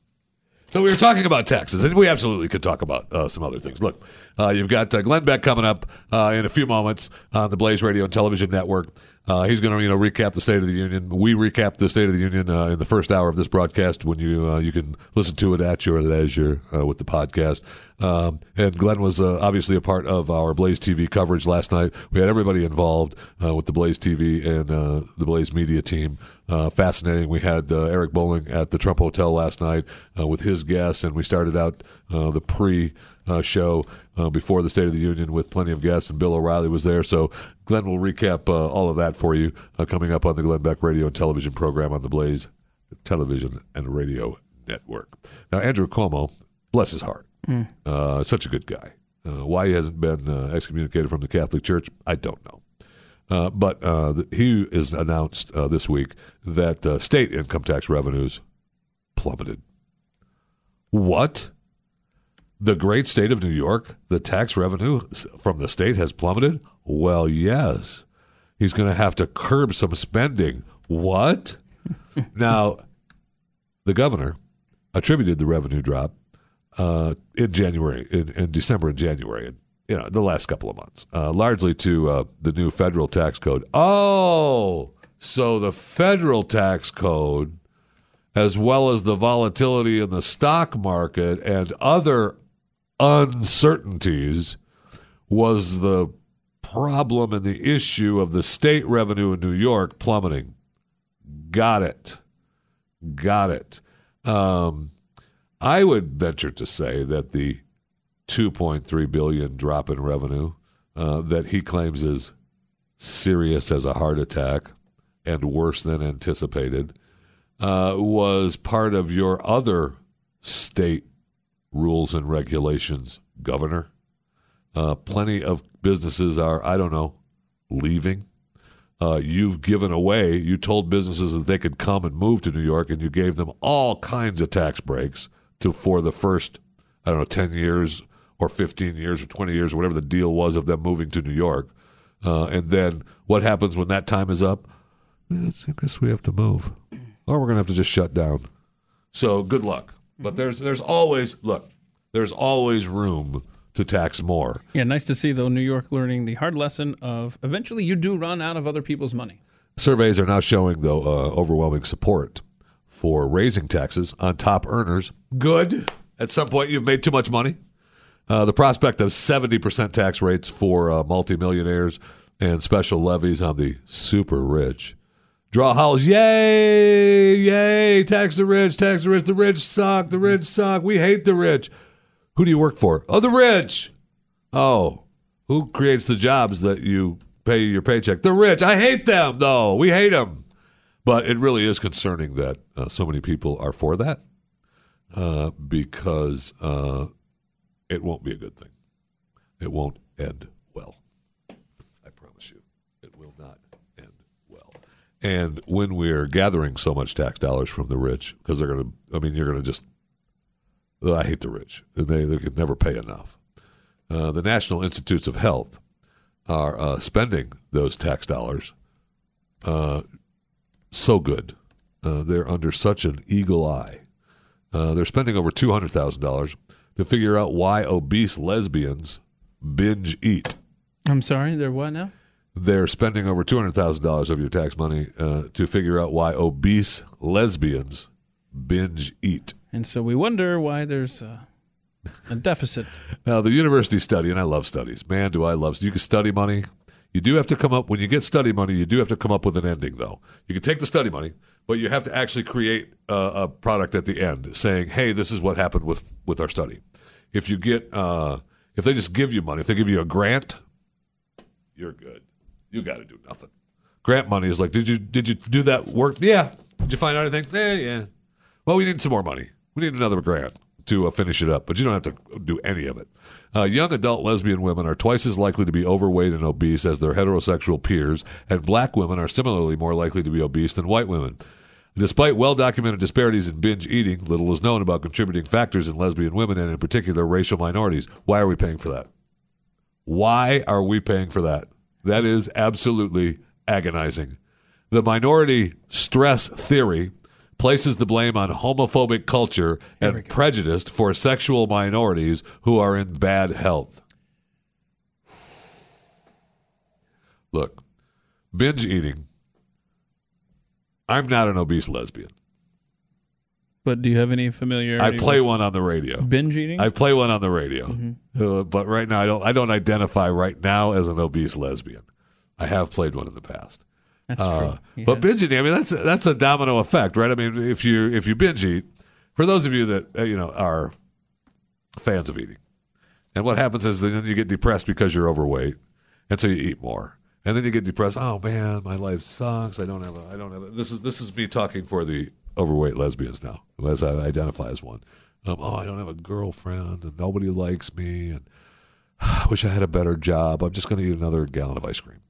So we were talking about taxes, and we absolutely could talk about uh, some other things. Look, uh, you've got uh, Glenn Beck coming up uh, in a few moments on the Blaze Radio and Television Network. Uh, he's going to, you know, recap the State of the Union. We recap the State of the Union uh, in the first hour of this broadcast. When you you can listen to it at your leisure with the podcast. Um, and Glenn was obviously a part of our Blaze TV coverage last night. We had everybody involved with the Blaze TV and the Blaze Media team. Uh, fascinating. We had uh, Eric Bolling at the Trump Hotel last night uh, with his guests, and we started out uh, the pre uh, show uh, before the State of the Union with plenty of guests, and Bill O'Reilly was there. So Glenn will recap uh, all of that for you uh, coming up on the Glenn Beck Radio and Television program on the Blaze Television and Radio Network. Now, Andrew Cuomo, bless his heart, Mm. uh, such a good guy. Uh, why he hasn't been uh, excommunicated from the Catholic Church, I don't know. Uh, but uh, he is announced uh, this week that uh, state income tax revenues plummeted. What? The great state of New York, the tax revenue from the state has plummeted? Well, yes. He's going to have to curb some spending. What? now, the governor attributed the revenue drop uh, in January, in, in December and January, you know the last couple of months, uh, largely to uh, the new federal tax code. Oh, so the federal tax code, as well as the volatility in the stock market and other uncertainties, was the problem and the issue of the state revenue in New York plummeting. Got it. Got it. Um, I would venture to say that the 2.3 billion drop in revenue uh, that he claims is serious as a heart attack and worse than anticipated uh, was part of your other state rules and regulations, Governor. Uh, plenty of businesses are, I don't know, leaving. Uh, you've given away, you told businesses that they could come and move to New York, and you gave them all kinds of tax breaks to for the first, I don't know, 10 years or 15 years or 20 years or whatever the deal was of them moving to New York. Uh, and then what happens when that time is up? I guess we have to move, or we're going to have to just shut down. So good luck. But there's there's always look, there's always room to tax more. Yeah, nice to see though New York learning the hard lesson of eventually you do run out of other people's money. Surveys are now showing, though, uh, overwhelming support for raising taxes on top earners. Good. At some point, you've made too much money. Uh, the prospect of 70% tax rates for uh, multimillionaires and special levies on the super rich draw howls. Yay! Yay! Tax the rich, tax the rich. The rich suck. The rich suck. We hate the rich. Who do you work for? Oh, the rich. Oh, who creates the jobs that you pay your paycheck? The rich. I hate them, though. We hate them. But it really is concerning that uh, so many people are for that uh, because uh, it won't be a good thing. It won't end well. I promise you, it will not end well. And when we're gathering so much tax dollars from the rich, because they're going to, I mean, you're going to just, I hate the rich. They, they could never pay enough. Uh, the National Institutes of Health are uh, spending those tax dollars uh, so good. Uh, they're under such an eagle eye. Uh, they're spending over two hundred thousand dollars to figure out why obese lesbians binge eat. I'm sorry, they're what now? They're spending over two hundred thousand dollars of your tax money uh, to figure out why obese lesbians binge eat. And so we wonder why there's a, a deficit. Now, the university study, and I love studies. Man, do I love You can study money. You do have to come up when you get study money. You do have to come up with an ending, though. You can take the study money, but you have to actually create a, a product at the end, saying, "Hey, this is what happened with with our study." If you get, uh, if they just give you money, if they give you a grant, you're good. You got to do nothing. Grant money is like, did you did you do that work? Yeah. Did you find out anything? Eh, yeah. Well, we need some more money. We need another grant to uh, finish it up, but you don't have to do any of it. Uh, young adult lesbian women are twice as likely to be overweight and obese as their heterosexual peers, and black women are similarly more likely to be obese than white women. Despite well documented disparities in binge eating, little is known about contributing factors in lesbian women and, in particular, racial minorities. Why are we paying for that? Why are we paying for that? That is absolutely agonizing. The minority stress theory places the blame on homophobic culture and prejudice for sexual minorities who are in bad health. Look, binge eating. I'm not an obese lesbian. But do you have any familiarity? I play with one on the radio. binge eating. I play one on the radio, uh, but right now I don't. I don't identify right now as an obese lesbian. I have played one in the past. That's Uh, true. But binge eating, I mean, that's that's a domino effect, right? I mean, if you if you binge eat, for those of you that uh, you know are fans of eating, And what happens is then you get depressed because you're overweight, and so you eat more. And then you get depressed. Oh man, my life sucks. I don't have a. I don't have a. This is this is me talking for the overweight lesbians now, as I identify as one. Um, oh, I don't have a girlfriend, and nobody likes me, and I wish I had a better job. I'm just going to eat another gallon of ice cream.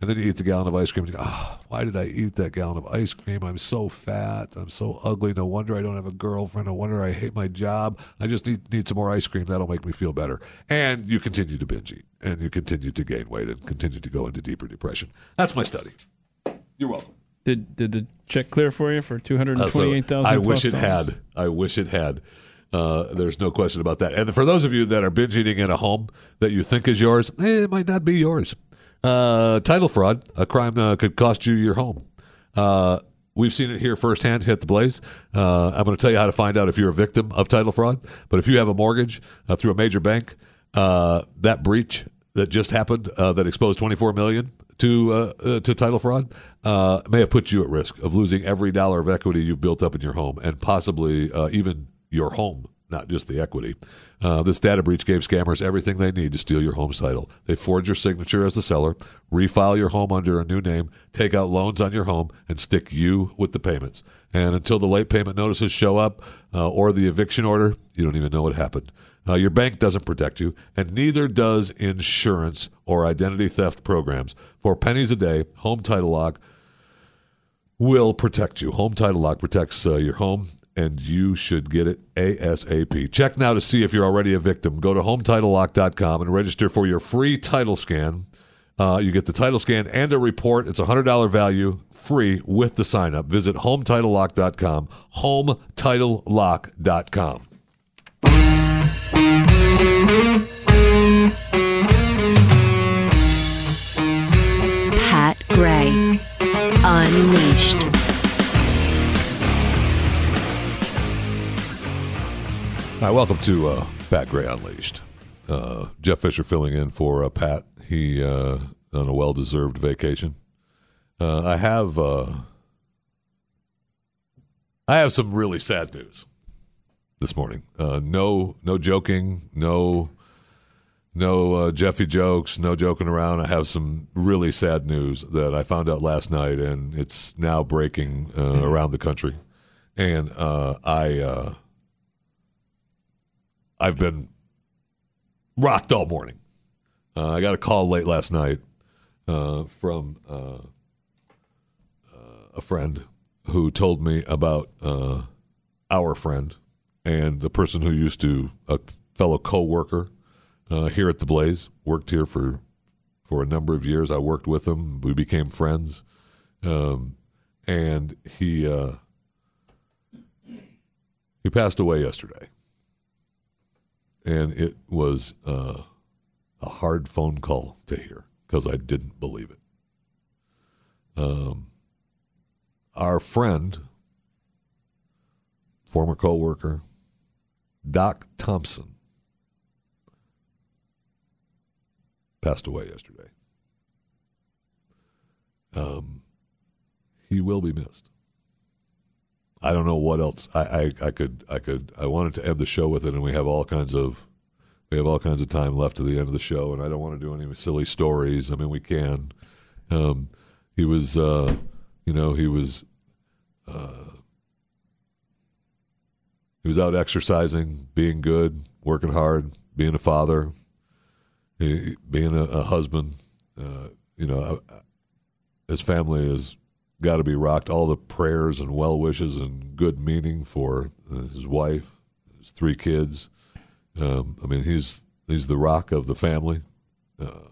And then you eat the gallon of ice cream and you oh, why did I eat that gallon of ice cream? I'm so fat. I'm so ugly. No wonder I don't have a girlfriend. No wonder I hate my job. I just need, need some more ice cream. That'll make me feel better. And you continue to binge eat and you continue to gain weight and continue to go into deeper depression. That's my study. You're welcome. Did did the check clear for you for 228000 Uh, so twenty eight thousand? I wish it had. I wish it had. Uh, there's no question about that. And for those of you that are binge eating in a home that you think is yours, eh, it might not be yours. Uh, title fraud, a crime uh, could cost you your home. Uh, we've seen it here firsthand. Hit the blaze. Uh, I'm going to tell you how to find out if you're a victim of title fraud. But if you have a mortgage uh, through a major bank, that breach that just happened that exposed 24 million to to title fraud may have put you at risk of losing every dollar of equity you've built up in your home and possibly even your home, not just the equity. Uh, this data breach gave scammers everything they need to steal your home's title. They forge your signature as the seller, refile your home under a new name, take out loans on your home, and stick you with the payments. And until the late payment notices show up uh, or the eviction order, you don't even know what happened. Uh, your bank doesn't protect you, and neither does insurance or identity theft programs. For pennies a day, Home Title Lock will protect you. Home Title Lock protects uh, your home, and you should get it ASAP. Check now to see if you're already a victim. Go to HometitleLock.com and register for your free title scan. Uh, you get the title scan and a report. It's a $100 value, free with the sign up. Visit HometitleLock.com. HometitleLock.com. Pat Gray Unleashed. Hi, welcome to uh, Pat Gray Unleashed. Uh, Jeff Fisher filling in for uh, Pat. He uh, on a well-deserved vacation. Uh, I have uh, I have some really sad news this morning. No, no joking. No, no Jeffy jokes. No joking around. I have some really sad news that I found out last night, and it's now breaking around the country. And I. Uh, I've been rocked all morning. Uh, I got a call late last night uh, from uh, a friend who told me about uh, our friend and the person who used to a fellow coworker uh, here at the Blaze worked here for for a number of years. I worked with him. We became friends, um, and he uh, he passed away yesterday and it was uh, a hard phone call to hear because I didn't believe it. Um, our friend, former coworker, Doc Thompson, passed away yesterday. Um, he will be missed. I don't know what else I, I, I could I could I wanted to end the show with it and we have all kinds of we have all kinds of time left to the end of the show and I don't want to do any silly stories. I mean we can. Um, he was uh, you know, he was uh, he was out exercising, being good, working hard, being a father, he, being a, a husband. Uh, you know, his family is got to be rocked. All the prayers and well wishes and good meaning for uh, his wife, his three kids. Um, I mean, he's he's the rock of the family. Uh,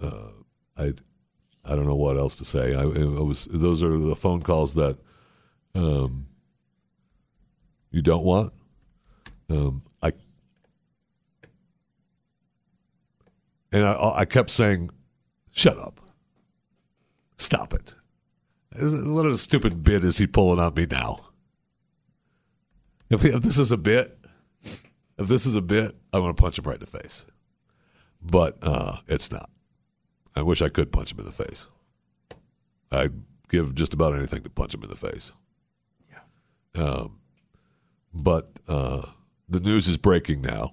uh, I I don't know what else to say. I, was those are the phone calls that um, you don't want. Um, I and I, I kept saying, "Shut up, stop it." What a stupid bit is he pulling on me now? If, if this is a bit, if this is a bit, I'm going to punch him right in the face. But uh, it's not. I wish I could punch him in the face. I'd give just about anything to punch him in the face. Yeah. Um, but uh, the news is breaking now,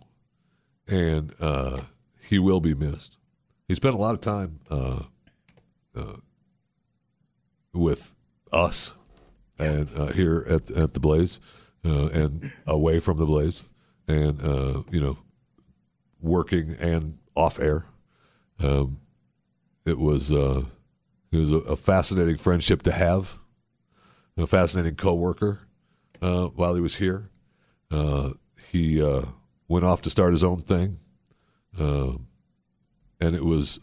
and uh, he will be missed. He spent a lot of time uh, uh, with us and uh, here at at the Blaze uh, and away from the Blaze, and uh, you know, working and off air. Um, it was uh, it was a, a fascinating friendship to have, a fascinating coworker uh, while he was here. Uh, he went off to start his own thing, uh, and it was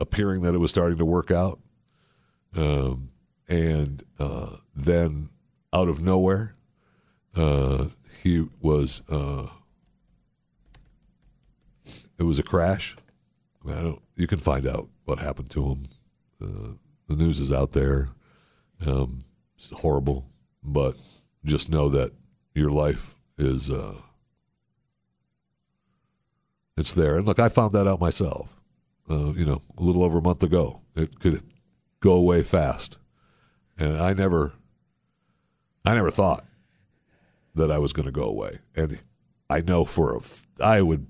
appearing that it was starting to work out. Um, and uh, then, out of nowhere, uh, he was. Uh, it was a crash. I don't. You can find out what happened to him. Uh, the news is out there. Um, it's horrible, but just know that your life is uh, it's there. And look, I found that out myself. Uh, you know, a little over a month ago. It could go away fast, and I never, I never thought that I was going to go away. And I know for a, I would,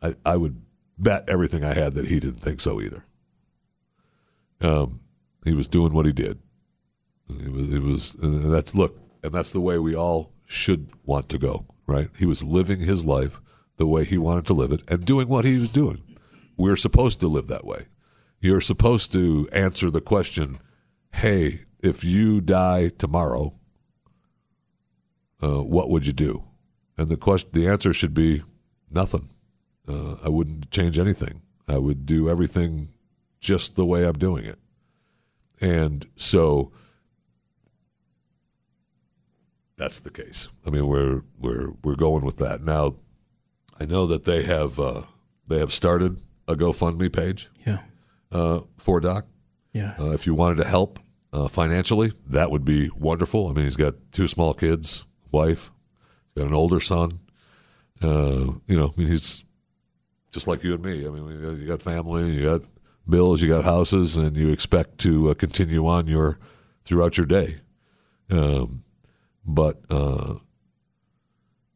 I, I would bet everything I had that he didn't think so either. Um, he was doing what he did. It was, it was, and that's look, and that's the way we all should want to go, right? He was living his life the way he wanted to live it and doing what he was doing. We're supposed to live that way. You're supposed to answer the question, "Hey, if you die tomorrow, uh, what would you do?" And the question, the answer should be nothing. Uh, I wouldn't change anything. I would do everything just the way I'm doing it. And so that's the case. I mean, we're we're we're going with that now. I know that they have uh, they have started a GoFundMe page. Yeah. Uh, for Doc. Yeah. Uh, if you wanted to help uh, financially, that would be wonderful. I mean, he's got two small kids, wife, he's got an older son. Uh, you know, I mean, he's just like you and me. I mean, you got family, you got bills, you got houses, and you expect to uh, continue on your throughout your day. Um, but uh,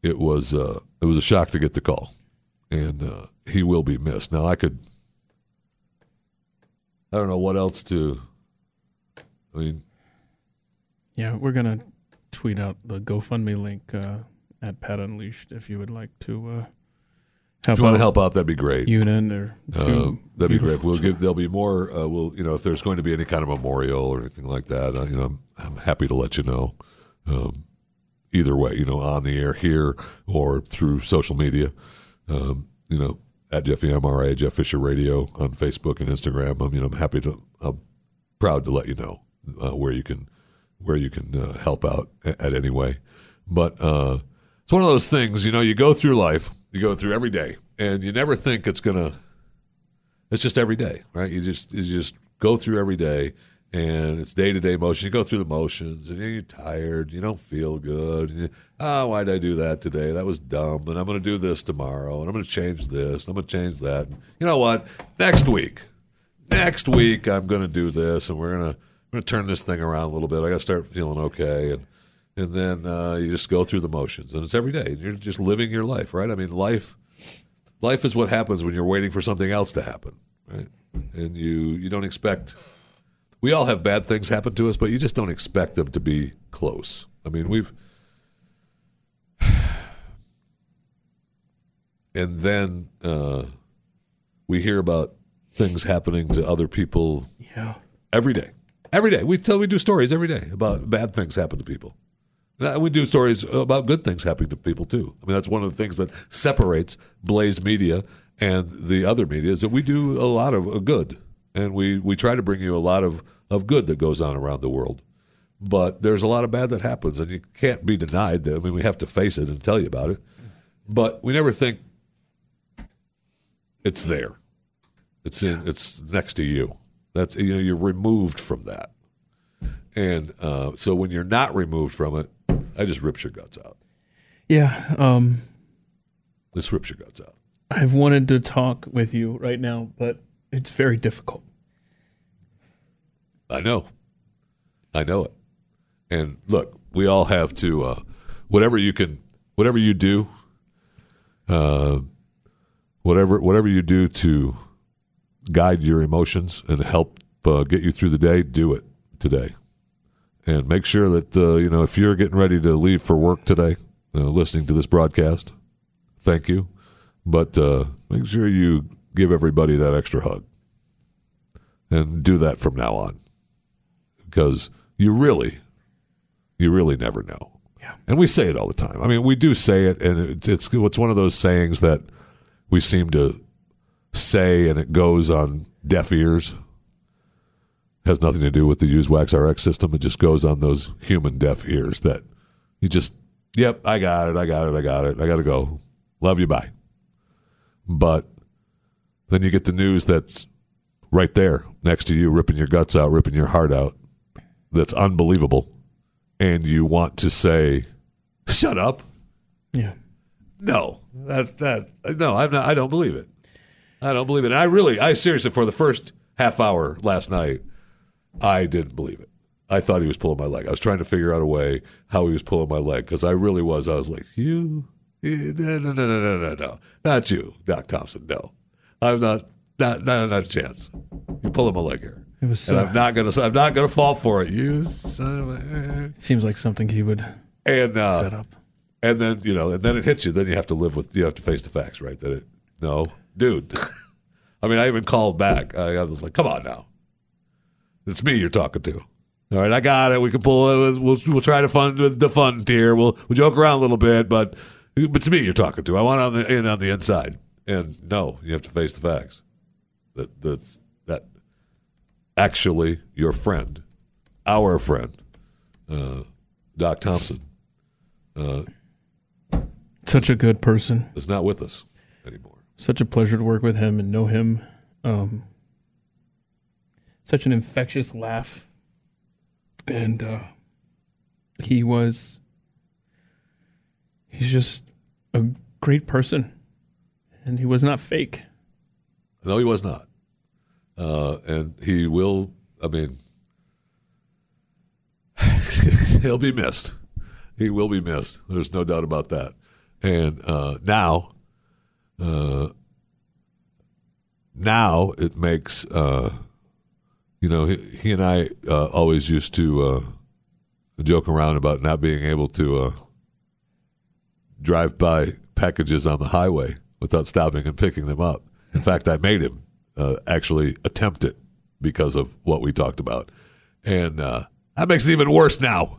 it was uh, it was a shock to get the call, and uh, he will be missed. Now I could, I don't know what else to. I mean, Yeah, we're gonna tweet out the GoFundMe link uh, at Pat Unleashed if you would like to uh, help. if you want to help out, that'd be great. Unit or Uh, that'd be great. We'll give. There'll be more. Uh, we'll, you know, if there's going to be any kind of memorial or anything like that, uh, you know, I'm, I'm happy to let you know. Um, either way, you know, on the air here or through social media. Um, you know, at Jeffy MRA, Jeff Fisher Radio on Facebook and Instagram. I mean, I'm happy to. I'm proud to let you know uh, where you can where you can uh, help out at, at any way. But uh, it's one of those things, you know, you go through life, you go through every day, and you never think it's gonna. It's just every day, right? You just you just go through every day, and it's day to day motion. You go through the motions, and you're tired. You don't feel good. You, oh, why did I do that today? That was dumb. And I'm going to do this tomorrow, and I'm going to change this. And I'm going to change that. And you know what? Next week, next week I'm going to do this, and we're going to going to turn this thing around a little bit. I got to start feeling okay, and and then uh, you just go through the motions, and it's every day. You're just living your life, right? I mean, life life is what happens when you're waiting for something else to happen, right? And you you don't expect. We all have bad things happen to us, but you just don't expect them to be close. I mean, we've. And then uh, we hear about things happening to other people Yeah. every day. Every day. We tell we do stories every day about bad things happen to people. We do stories about good things happening to people too. I mean, that's one of the things that separates Blaze Media and the other media is that we do a lot of good, and we we try to bring you a lot of of good that goes on around the world. But there's a lot of bad that happens, and you can't be denied that. I mean, we have to face it and tell you about it. But we never think it's there. It's in. It's next to you. That's you know you're removed from that, and uh, so when you're not removed from it, I just rips your guts out. Yeah. Um, This rips your guts out. I've wanted to talk with you right now, but it's very difficult. I know. I know it. And look, we all have to uh, whatever you can, whatever you do. Uh, whatever whatever you do to guide your emotions and help uh, get you through the day, do it today. And make sure that uh, you know if you're getting ready to leave for work today, uh, listening to this broadcast, thank you. But uh, make sure you give everybody that extra hug, and do that from now on, because you really, you really never know. Yeah. And we say it all the time. I mean, we do say it, and it's it's it's one of those sayings that we seem to say, and it goes on deaf ears has nothing to do with the use wax RX system. It just goes on those human deaf ears that you just, yep, I got it, I got it, I got it, I got to go. Love you, bye. But then you get the news that's right there next to you, ripping your guts out, ripping your heart out. That's unbelievable. And you want to say, shut up. Yeah. No, that's that. No, I'm not. I don't believe it. I don't believe it. And I really, I seriously, for the first half hour last night, I didn't believe it. I thought he was pulling my leg. I was trying to figure out a way how he was pulling my leg because I really was. I was like, you, eh, no, no, no, no, no, no, not you, Doc Thompson. No, I'm not, not, not, not a chance. You're pulling my leg here. It was. And I'm not gonna, I'm not gonna fall for it. You son of a. seems like something he would And uh, set up. and then you know, and then it hits you. Then you have to live with, you have to face the facts, right? That it, no, dude. I mean, I even called back. I, was like, come on now. It's me you're talking to. All right, I got it. We can pull it. We'll we'll try to fund the fun tier. We'll we'll joke around a little bit, but but it's me you're talking to. I want on the in on the inside. And no, you have to face the facts. That that's that actually your friend, our friend, uh, Doc Thompson, uh, Such a good person. is not with us anymore. Such a pleasure to work with him and know him. Um, such an infectious laugh. And uh, he was, he's just a great person. And he was not fake. No, he was not. Uh, and he will, I mean, he'll be missed. He will be missed. There's no doubt about that. And uh, now, uh, now it makes, uh, you know, he, he and I uh, always used to uh, joke around about not being able to drive by packages on the highway without stopping and picking them up. In fact, I made him uh, actually attempt it because of what we talked about. And uh, that makes it even worse now.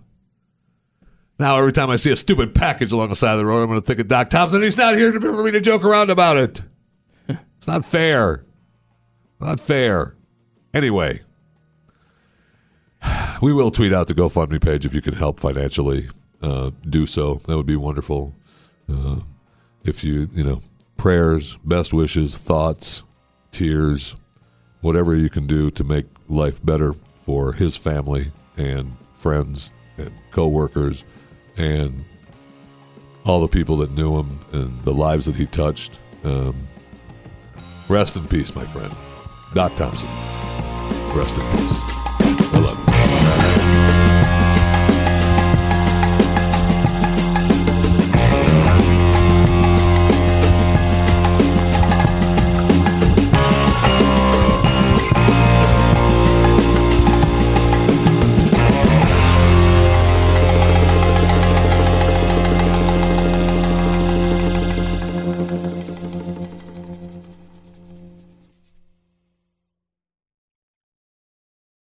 Now, every time I see a stupid package along the side of the road, I'm going to think of Doc Thompson. He's not here for me to joke around about it. It's not fair. Not fair. Anyway, we will tweet out the GoFundMe page if you can help financially. Uh, do so. That would be wonderful. Uh, if you, you know, prayers, best wishes, thoughts, tears, whatever you can do to make life better for his family and friends and coworkers and all the people that knew him and the lives that he touched. Um, rest in peace, my friend. Doc Thompson. Rest in peace.